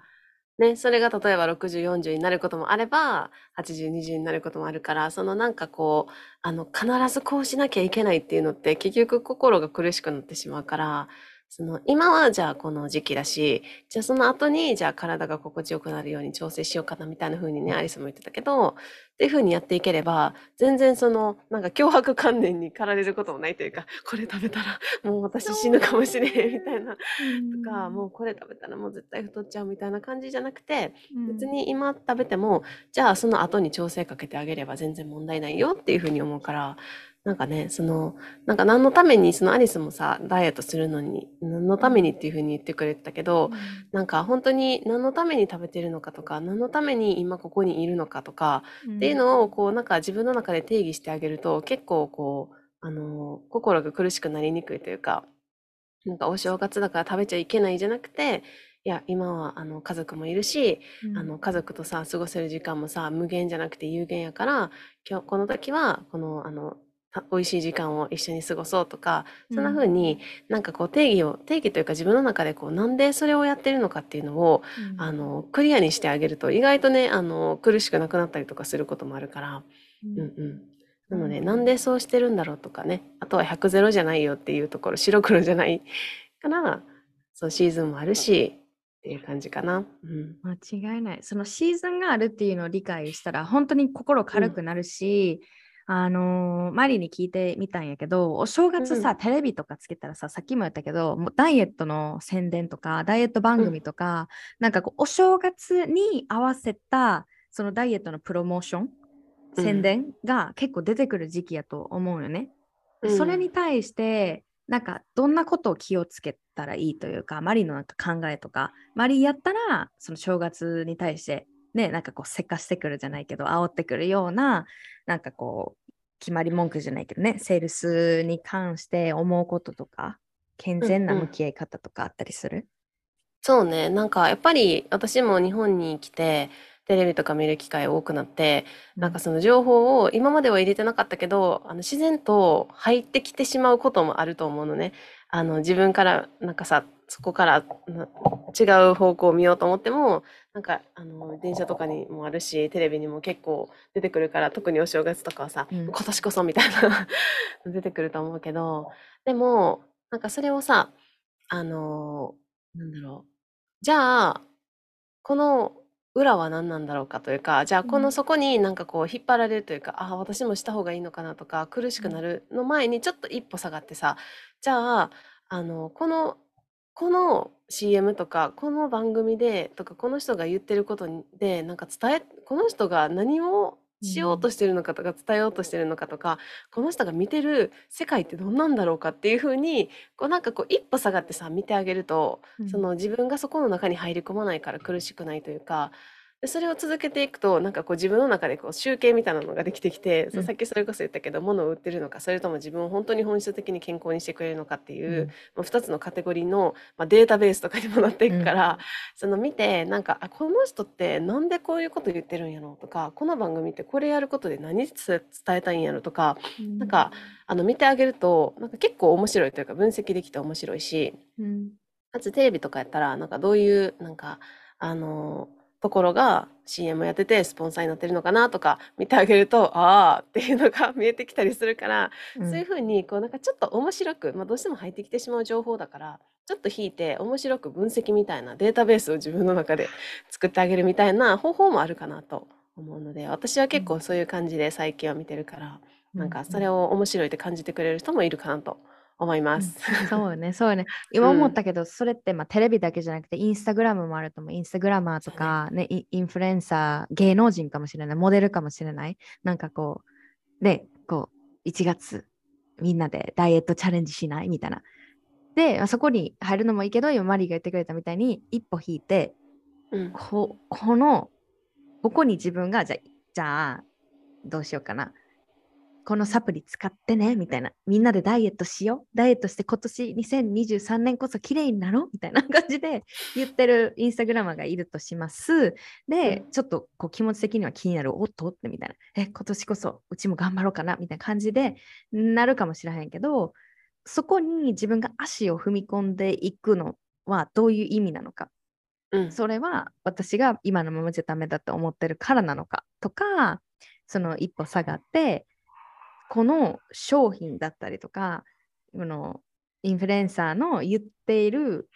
ね、それが例えば60、40になることもあれば、80、20になることもあるから、そのなんかこう、あの、必ずこうしなきゃいけないっていうのって、結局心が苦しくなってしまうから、その今はじゃあこの時期だし、じゃあその後にじゃあ体が心地よくなるように調整しようかなみたいな風にね、アリスも言ってたけど、っていう風にやっていければ、全然その、なんか脅迫観念に駆られることもないというか、これ食べたらもう私死ぬかもしれへんみたいな、とか、もうこれ食べたらもう絶対太っちゃうみたいな感じじゃなくて、別に今食べても、じゃあその後に調整かけてあげれば全然問題ないよっていう風に思うから、なんかね、その、なんか何のために、そのアリスもさ、ダイエットするのに、何のためにっていうふうに言ってくれてたけど、うん、なんか本当に何のために食べてるのかとか、何のために今ここにいるのかとか、うん、っていうのを、こう、なんか自分の中で定義してあげると、結構こう、あの、心が苦しくなりにくいというか、なんかお正月だから食べちゃいけないじゃなくて、いや今はあの家族もいるし、うん、あの家族とさ過ごせる時間もさ無限じゃなくて有限やから今日この時はこのあの美味しい時間を一緒に過ごそうとか、そんな風になんかこう定義を定義というか自分の中でこうなんでそれをやってるのかっていうのを、うん、あのクリアにしてあげると意外とねあの苦しくなくなったりとかすることもあるから、うん、うんうん。なので、なんでそうしてるんだろうとかね。あとは100ゼロじゃないよっていうところ白黒じゃないからそうシーズンもあるしっていう感じかな、うん、間違いない。そのシーズンがあるっていうのを理解したら本当に心軽くなるし、うんあのー、マリに聞いてみたんやけど、お正月さ、うん、テレビとかつけたらさ、さっきも言ったけど、もうダイエットの宣伝とか、ダイエット番組とか、うん、なんかこう、お正月に合わせた、そのダイエットのプロモーション、宣伝が結構出てくる時期やと思うよね。うん、それに対して、なんかどんなことを気をつけたらいいというか、マリのなんか考えとか、マリやったら、その正月に対してね、なんかこう、せかしてくるじゃないけど、煽ってくるような、なんかこう、決まり文句じゃないけどね、セールスに関して思うこととか、健全な向き合い方とかあったりする、うんうん、そうね、なんかやっぱり私も日本に来て、テレビとか見る機会多くなって、なんかその情報を今までは入れてなかったけど、あの自然と入ってきてしまうこともあると思うのね。あの自分からなんかさ、そこから違う方向を見ようと思っても、なんかあの電車とかにもあるし、テレビにも結構出てくるから、特にお正月とかはさ、うん、今年こそみたいな (laughs) 出てくると思うけど、でも、なんかそれをさ、あの、なんだろう。じゃあ、この裏は何なんだろうかというかじゃあこうん。のそこになんかこう引っ張られるというか、あ私もした方がいいのかなとか苦しくなるの前にちょっと一歩下がってさじゃああのこのこの CM とかこの番組でとかこの人が言ってることにでなんか伝えこの人が何をしようとしてるのかとか伝えようとしてるのかとかこの人が見てる世界ってどんなんだろうかっていうふうにこうなんかこう一歩下がってさ見てあげるとうん。その自分がそこの中に入り込まないから苦しくないというかでそれを続けていくとなんかこう自分の中でこう集計みたいなのができてきて、そううんさっきそれこそ言ったけど物を売ってるのかそれとも自分を本当に本質的に健康にしてくれるのかっていう、もう2つのカテゴリーの、まあ、データベースとかにもなっていくから、その見てなんかあこの人ってなんでこういうこと言ってるんやろとかこの番組ってこれやることで何伝えたいんやろとかうん。なんかあの見てあげるとなんか結構面白いというか分析できて面白いしうん。かつテレビとかやったらなんかどういうなんかあのところが CM やっててスポンサーになってるのかなとか見てあげるとああっていうのが見えてきたりするから、うん。そういうふうにこうなんかちょっと面白く、まあ、どうしても入ってきてしまう情報だからちょっと引いて面白く分析みたいなデータベースを自分の中で作ってあげるみたいな方法もあるかなと思うので私は結構そういう感じで最近は見てるから、なんかそれを面白いって感じてくれる人もいるかなと思います。そうね、そうね。(laughs) 今思ったけど、それってまあテレビだけじゃなくて、インスタグラムもあると思う。インスタグラマーとか、ねインインフルエンサー、芸能人かもしれない、モデルかもしれない。なんかこう、で、こう、1月、みんなでダイエットチャレンジしないみたいな。で、まあそこに入るのもいいけど、今マリーが言ってくれたみたいに、一歩引いて、うんここの、ここに自分が、じゃあ、じゃあ、どうしようかな。このサプリ使ってね、みたいな。みんなでダイエットしよう。ダイエットして今年2023年こそ綺麗になろうみたいな感じで言ってるインスタグラマーがいるとします。で、うちょっとこう気持ち的には気になる。おっとってみたいな。え、今年こそうちも頑張ろうかなみたいな感じでなるかもしれへんけど、そこに自分が足を踏み込んでいくのはどういう意味なのか。うんそれは私が今のままじゃダメだと思ってるからなのかとか、その一歩下がって、この商品だったりとか、このインフルエンサーの言っている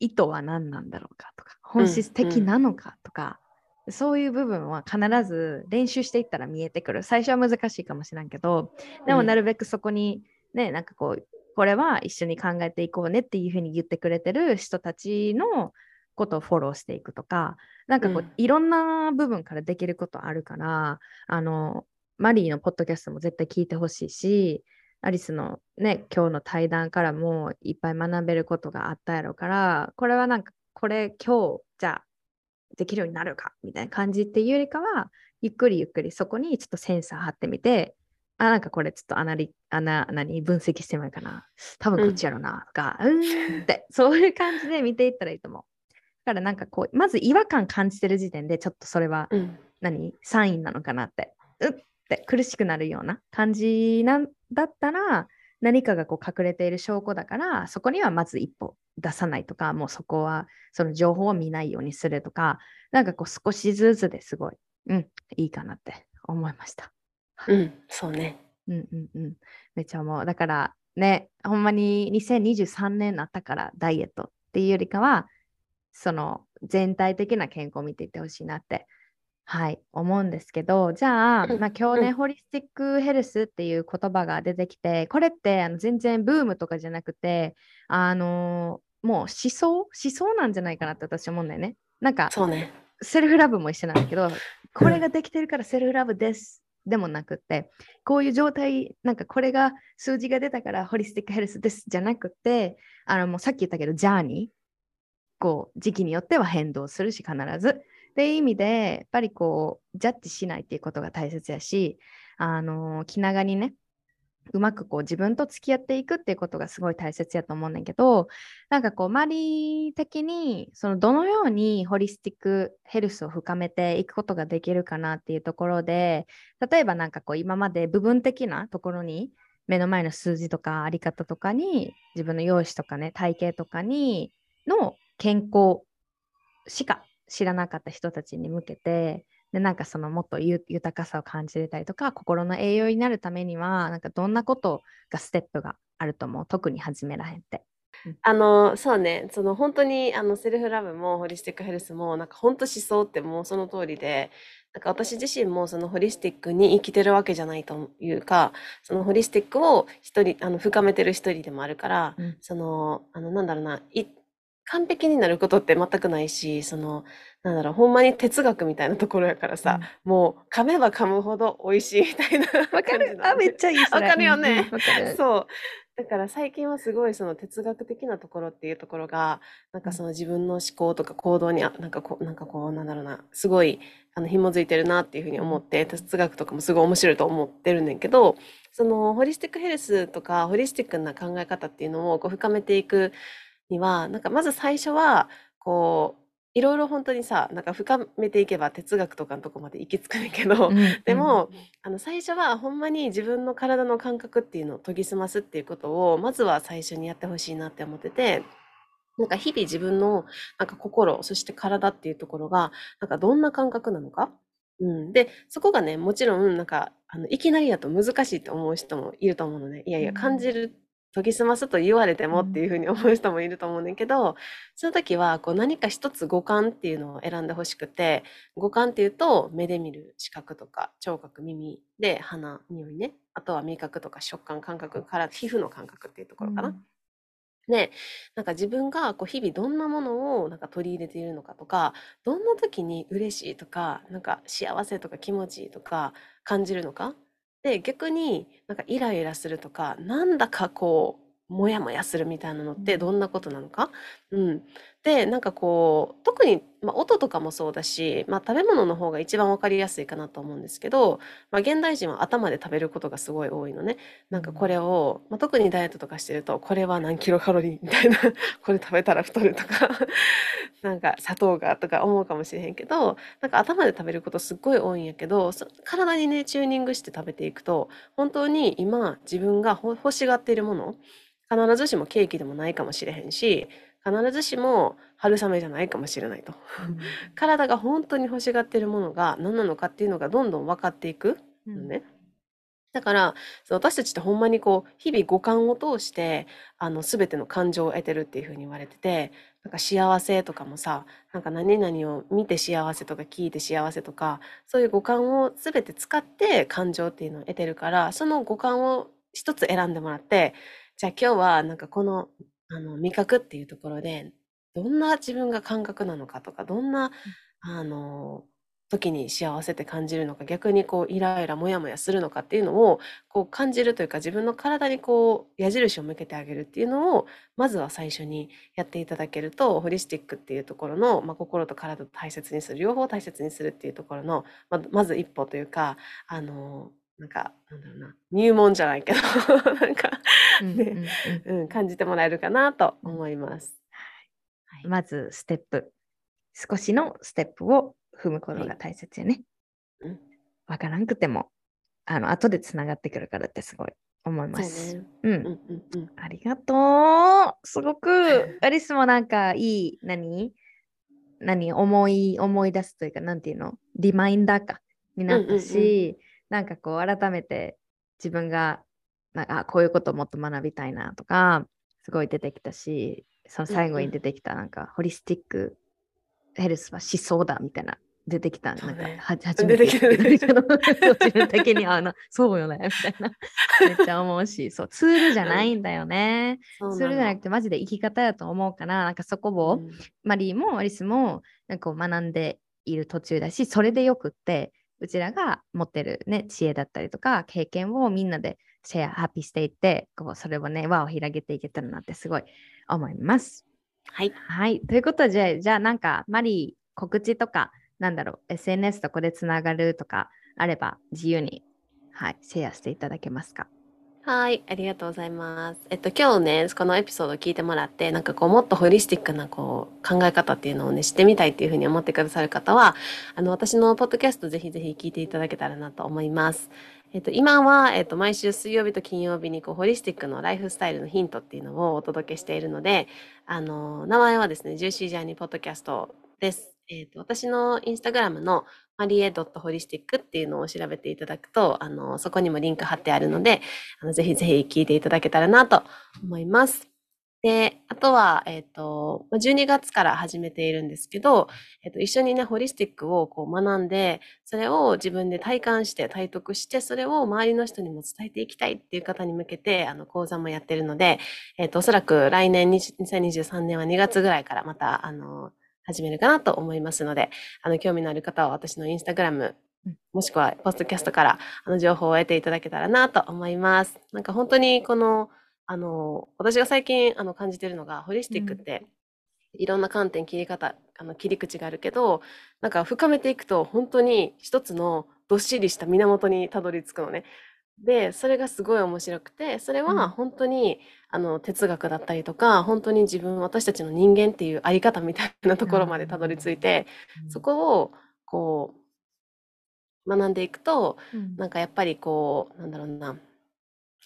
意図は何なんだろうかとか、本質的なのかとか、そういう部分は必ず練習していったら見えてくる。最初は難しいかもしれんけど、でもうんなるべくそこにね、なんかこう、これは一緒に考えていこうねっていうふうに言ってくれてる人たちのことをフォローしていくとか、なんかこう、うんいろんな部分からできることあるから、あの、マリーのポッドキャストも絶対聞いてほしいし、アリスのね、今日の対談からもいっぱい学べることがあったやろから、これはなんか、これ今日、じゃあ、できるようになるかみたいな感じっていうよりかは、ゆっくりゆっくりそこにちょっとセンサー貼ってみて、あ、なんかこれちょっとアナリ、アナ、何、分析してもいいかな。多分こっちやろな、とか、うーんって、そういう感じで見ていったらいいと思う。だからなんかこう、まず違和感感じてる時点で、ちょっとそれはうん何？サインなのかなって、うって苦しくなるような感じなんだったら、何かがこう隠れている証拠だから、そこにはまず一歩出さないとか、もうそこはその情報を見ないようにするとか、なんかこう少しずつですごい、うん、いいかなって思いました。うん、そうね。うんうんうん。めっちゃ思う。だからね、ほんまに2023年になったからダイエットっていうよりかは、その全体的な健康を見ていってほしいなって、はい、思うんですけど、じゃあ、うんまあ、今日ね、うんホリスティックヘルスっていう言葉が出てきて、これってあの全然ブームとかじゃなくて、あのーもう思想？思想なんじゃないかなって私思うんだよね。なんか、そうね。セルフラブも一緒なんだけど、これができてるからセルフラブです。でもなくって、こういう状態、なんかこれが数字が出たからホリスティックヘルスですじゃなくて、あのもうさっき言ったけど、ジャーニー、こう時期によっては変動するし、必ず。っていう意味で、やっぱりこう、ジャッジしないっていうことが大切やし、あの気長にね、うまくこう自分と付き合っていくっていうことがすごい大切やと思うんだけど、なんかこう、周り的に、そのどのようにホリスティックヘルスを深めていくことができるかなっていうところで、例えばなんかこう、今まで部分的なところに、目の前の数字とかあり方とかに、自分の容姿とかね、体型とかに、の健康しか知らなかった人たちに向けて、でなんかそのもっとゆ豊かさを感じれたりとか心の栄養になるためにはなんかどんなことがステップがあると思う？特に始めらへんって。うん。あの、そうね、その本当にあのセルフラブもホリスティックヘルスもなんか本当思想ってもうその通りで、なんか私自身もそのホリスティックに生きてるわけじゃないというか、そのホリスティックを一人、あの深めてる一人でもあるから、うん。その、あの、なんだろうな、い、完璧になることって全くないし、その、なんだろう、ほんまに哲学みたいなところやからさ、もう噛めば噛むほど美味しいみたいな (laughs) わかるあ、めっちゃいい。わかるよねわかる。そう。だから最近はすごいその哲学的なところっていうところが、なんかその自分の思考とか行動に、あ、なんかこう、なんかこう、なんだろうな、すごい、あの、紐づいてるなっていうふうに思って、哲学とかもすごい面白いと思ってるんだけど、その、ホリスティックヘルスとか、ホリスティックな考え方っていうのをこう深めていくには、なんかまず最初は、こう、いろいろ本当にさ、なんか深めていけば哲学とかのとこまで行き着くねんけど、うん (laughs) うんでも、あの最初はほんまに自分の体の感覚っていうのを研ぎ澄ますっていうことをまずは最初にやってほしいなって思っててなんか日々自分のなんか心そして体っていうところがなんかどんな感覚なのか、うん、でそこがねもちろんなんかあのいきなりだと難しいと思う人もいると思うのね。いやいやうん。感じる研ぎ澄ますと言われてもっていうふうに思う人もいると思うねんけどその時はこう何か一つ五感っていうのを選んでほしくて五感っていうと目で見る視覚とか聴覚耳で鼻匂いね。あとは味覚とか食感感覚から皮膚の感覚っていうところかな。でなんか自分がこう日々どんなものをなんか取り入れているのかとかどんな時に嬉しいとかなんか幸せとか気持ちいいとか感じるのかで逆になんかイライラするとかなんだかこうモヤモヤするみたいなのってどんなことなのか、うん、でなんかこう特に、まあ、音とかもそうだし、まあ、食べ物の方が一番わかりやすいかなと思うんですけど、まあ、現代人は頭で食べることがすごい多いのね。なんかこれを、まあ、特にダイエットとかしてるとこれは何キロカロリーみたいな (laughs) これ食べたら太るとか (laughs) なんか砂糖がとか思うかもしれへんけどなんか頭で食べることすっごい多いんやけど体にねチューニングして食べていくと本当に今自分が欲しがっているもの必ずしもケーキでもないかもしれへんし必ずしも春雨じゃないかもしれないと。体が本当に欲しがっているものが何なのかっていうのがどんどん分かっていくのね。だから私たちってほんまにこう日々五感を通してあの全ての感情を得てるっていうふうに言われててなんか幸せとかもさなんか何々を見て幸せとか聞いて幸せとかそういう五感を全て使って感情っていうのを得てるからその五感を一つ選んでもらってじゃあ今日はなんかこのあの味覚っていうところでどんな自分が感覚なのかとかどんなあの時に幸せって感じるのか逆にこうイライラモヤモヤするのかっていうのをこう感じるというか自分の体にこう矢印を向けてあげるっていうのをまずは最初にやっていただけるとホリスティックっていうところの、まあ、心と体と大切にする両方大切にするっていうところのままず一歩というかあのなんかなんだろうな入門じゃないけど (laughs) なんか、うんねうんうん。うん、感じてもらえるかなと思います。はい。まずステップ。少しのステップを踏むことが大切よね。うん。わからんくてもあの後でつながってくるからってすごい思います。そうね。うん。うんうんうん。ありがとう。すごく、(laughs) アリスもなんかいい、何？何？思い、思い出すというか、なんていうの？リマインダーか。になったし、なんかこう、改めて自分が、なんかあこういうことをもっと学びたいなとか、すごい出てきたし、その最後に出てきた、なんか、ホリスティックヘルスは思想だみたいな。出てきた、そうねなんか、は初めて自分だけにあの、そうよね、みたいな。めっちゃ思うし、そう、ツールじゃないんだよね。そうツールじゃなのくて、マジで生き方やと思うから、なんかそこを、うんマリーもアリスも、なんかこう学んでいる途中だし、それでよくって、うちらが持ってるね、知恵だったりとか、経験をみんなでシェア、ハッピーしていって、こうそれをね、輪を広げていけたらなってすごい思います。はい。はい。ということで、じゃあなんか、マリー、告知とか、なんだろう、SNS とこでつながるとかあれば、自由に、はい、シェアしていただけますか？はい、ありがとうございます。えっと、今日ね、このエピソードを聞いてもらって、なんかこう、もっとホリスティックなこう、考え方っていうのをね、してみたいっていうふうに思ってくださる方は、あの、私のポッドキャストぜひぜひ聞いていただけたらなと思います。えっと、今は、えっと、毎週水曜日と金曜日にこう、ホリスティックのライフスタイルのヒントっていうのをお届けしているので、あの、名前はですね、ジューシージャーニーポッドキャストです。えっと、私のインスタグラムのマリエ .holistic っていうのを調べていただくと、あの、そこにもリンク貼ってあるので、あのぜひぜひ聞いていただけたらなと思います。で、あとは、えっ、と、12月から始めているんですけど、えっ、と、一緒にね、ホリスティックをこう学んで、それを自分で体感して、体得して、それを周りの人にも伝えていきたいっていう方に向けて、あの、講座もやってるので、えっ、と、おそらく来年2023年は2月ぐらいからまた、あの、始めるかなと思いますので、あの、興味のある方は私のインスタグラムうん、もしくはポッドキャストからあの情報を得ていただけたらなと思います。なんか本当にこの、あの、私が最近あの感じてるのが、ホリスティックって、いろんな観点、切り方、あの切り口があるけど、なんか深めていくと本当に一つのどっしりした源にたどり着くのね。で、それがすごい面白くて、それうん。は本当に、あの哲学だったりとか、本当に自分、私たちの人間っていうあり方みたいなところまでたどり着いて、そこをこう学んでいくと、うん。なんかやっぱりこう、なんだろうな、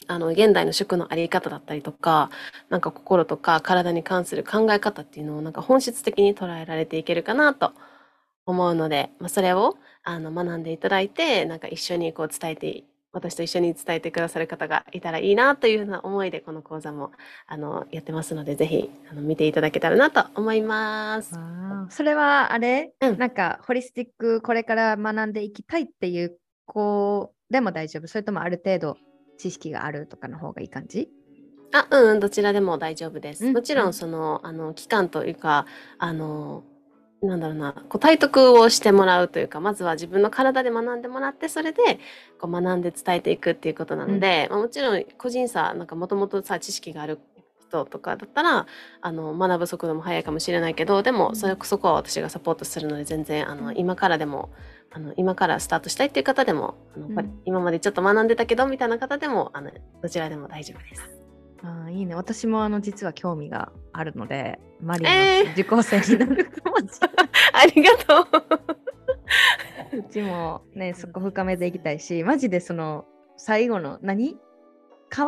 あの、現代の食のあり方だったりとか、なんか心とか体に関する考え方っていうのをなんか本質的に捉えられていけるかなと思うので、まあ、それをあの学んでいただいて、なんか一緒にこう伝えて、私と一緒に伝えてくださる方がいたらいいなというような思いでこの講座もあのやってますので、ぜひあの見ていただけたらなと思います。それはあれ、うん。なんかホリスティックこれから学んでいきたいっていう子でも大丈夫？それともある程度知識があるとかの方がいい感じ？あ、うんうん、どちらでも大丈夫です。うんもちろうんん、その、あの、期間というか、あの、なんだろうな、こう体得をしてもらうというか、まずは自分の体で学んでもらって、それで、こう学んで伝えていくっていうことなので、まあ、もちろん、個人差、なんかもともとさ、知識がある人とかだったら、あの、学ぶ速度も速いかもしれないけど、でも、それ、そこは私がサポートするので、全然、あの、今からでも、あの、今からスタートしたいっていう方でも、あのうん。今までちょっと学んでたけど、みたいな方でも、あの、どちらでも大丈夫です。ああいいね。私もあの実は興味があるのでマリえー。の受講生になるかもしれない、(laughs) ありがとう。(laughs) うちもねそこ深めていきたいしマジでその最後の何？皮皮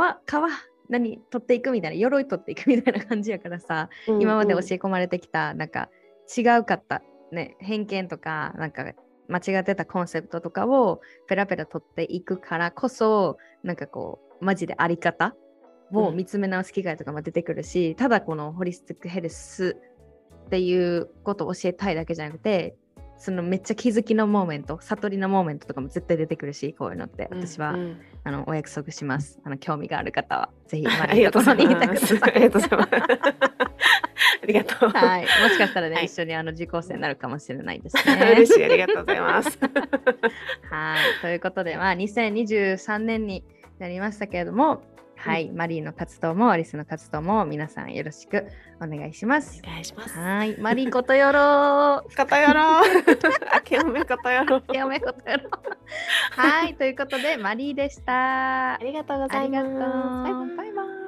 何？取っていくみたいな鎧取っていくみたいな感じやからさ今まで教え込まれてきたなんか違うかった、ね、偏見とかなんか間違ってたコンセプトとかをペラペラ取っていくからこそなんかこうマジであり方を見つめ直す機会とかも出てくるし、ただこのホリスティックヘルスっていうことを教えたいだけじゃなくてそのめっちゃ気づきのモーメント悟りのモーメントとかも絶対出てくるしこういうのってうん私は、うんあのお約束しますあの興味がある方はぜひ (laughs) ありがとうございます。(laughs) ありがとうございます。(laughs) ありがとう。はい、もしかしたらね、はい一緒にあの受講生になるかもしれないですね。嬉しい、ありがとうございます。はい、ということで、まあ、2023年になりましたけれども、はい、マリーの活動もアリスの活動も皆さんよろしくお願いしますお。願いします。はい、マリーことよろう。(laughs) ことよろう。(laughs) 明けおめことよろう。やめことよろう。はい、ということで、マリーでしたあ。りがとうございます。バイバイバイバイ。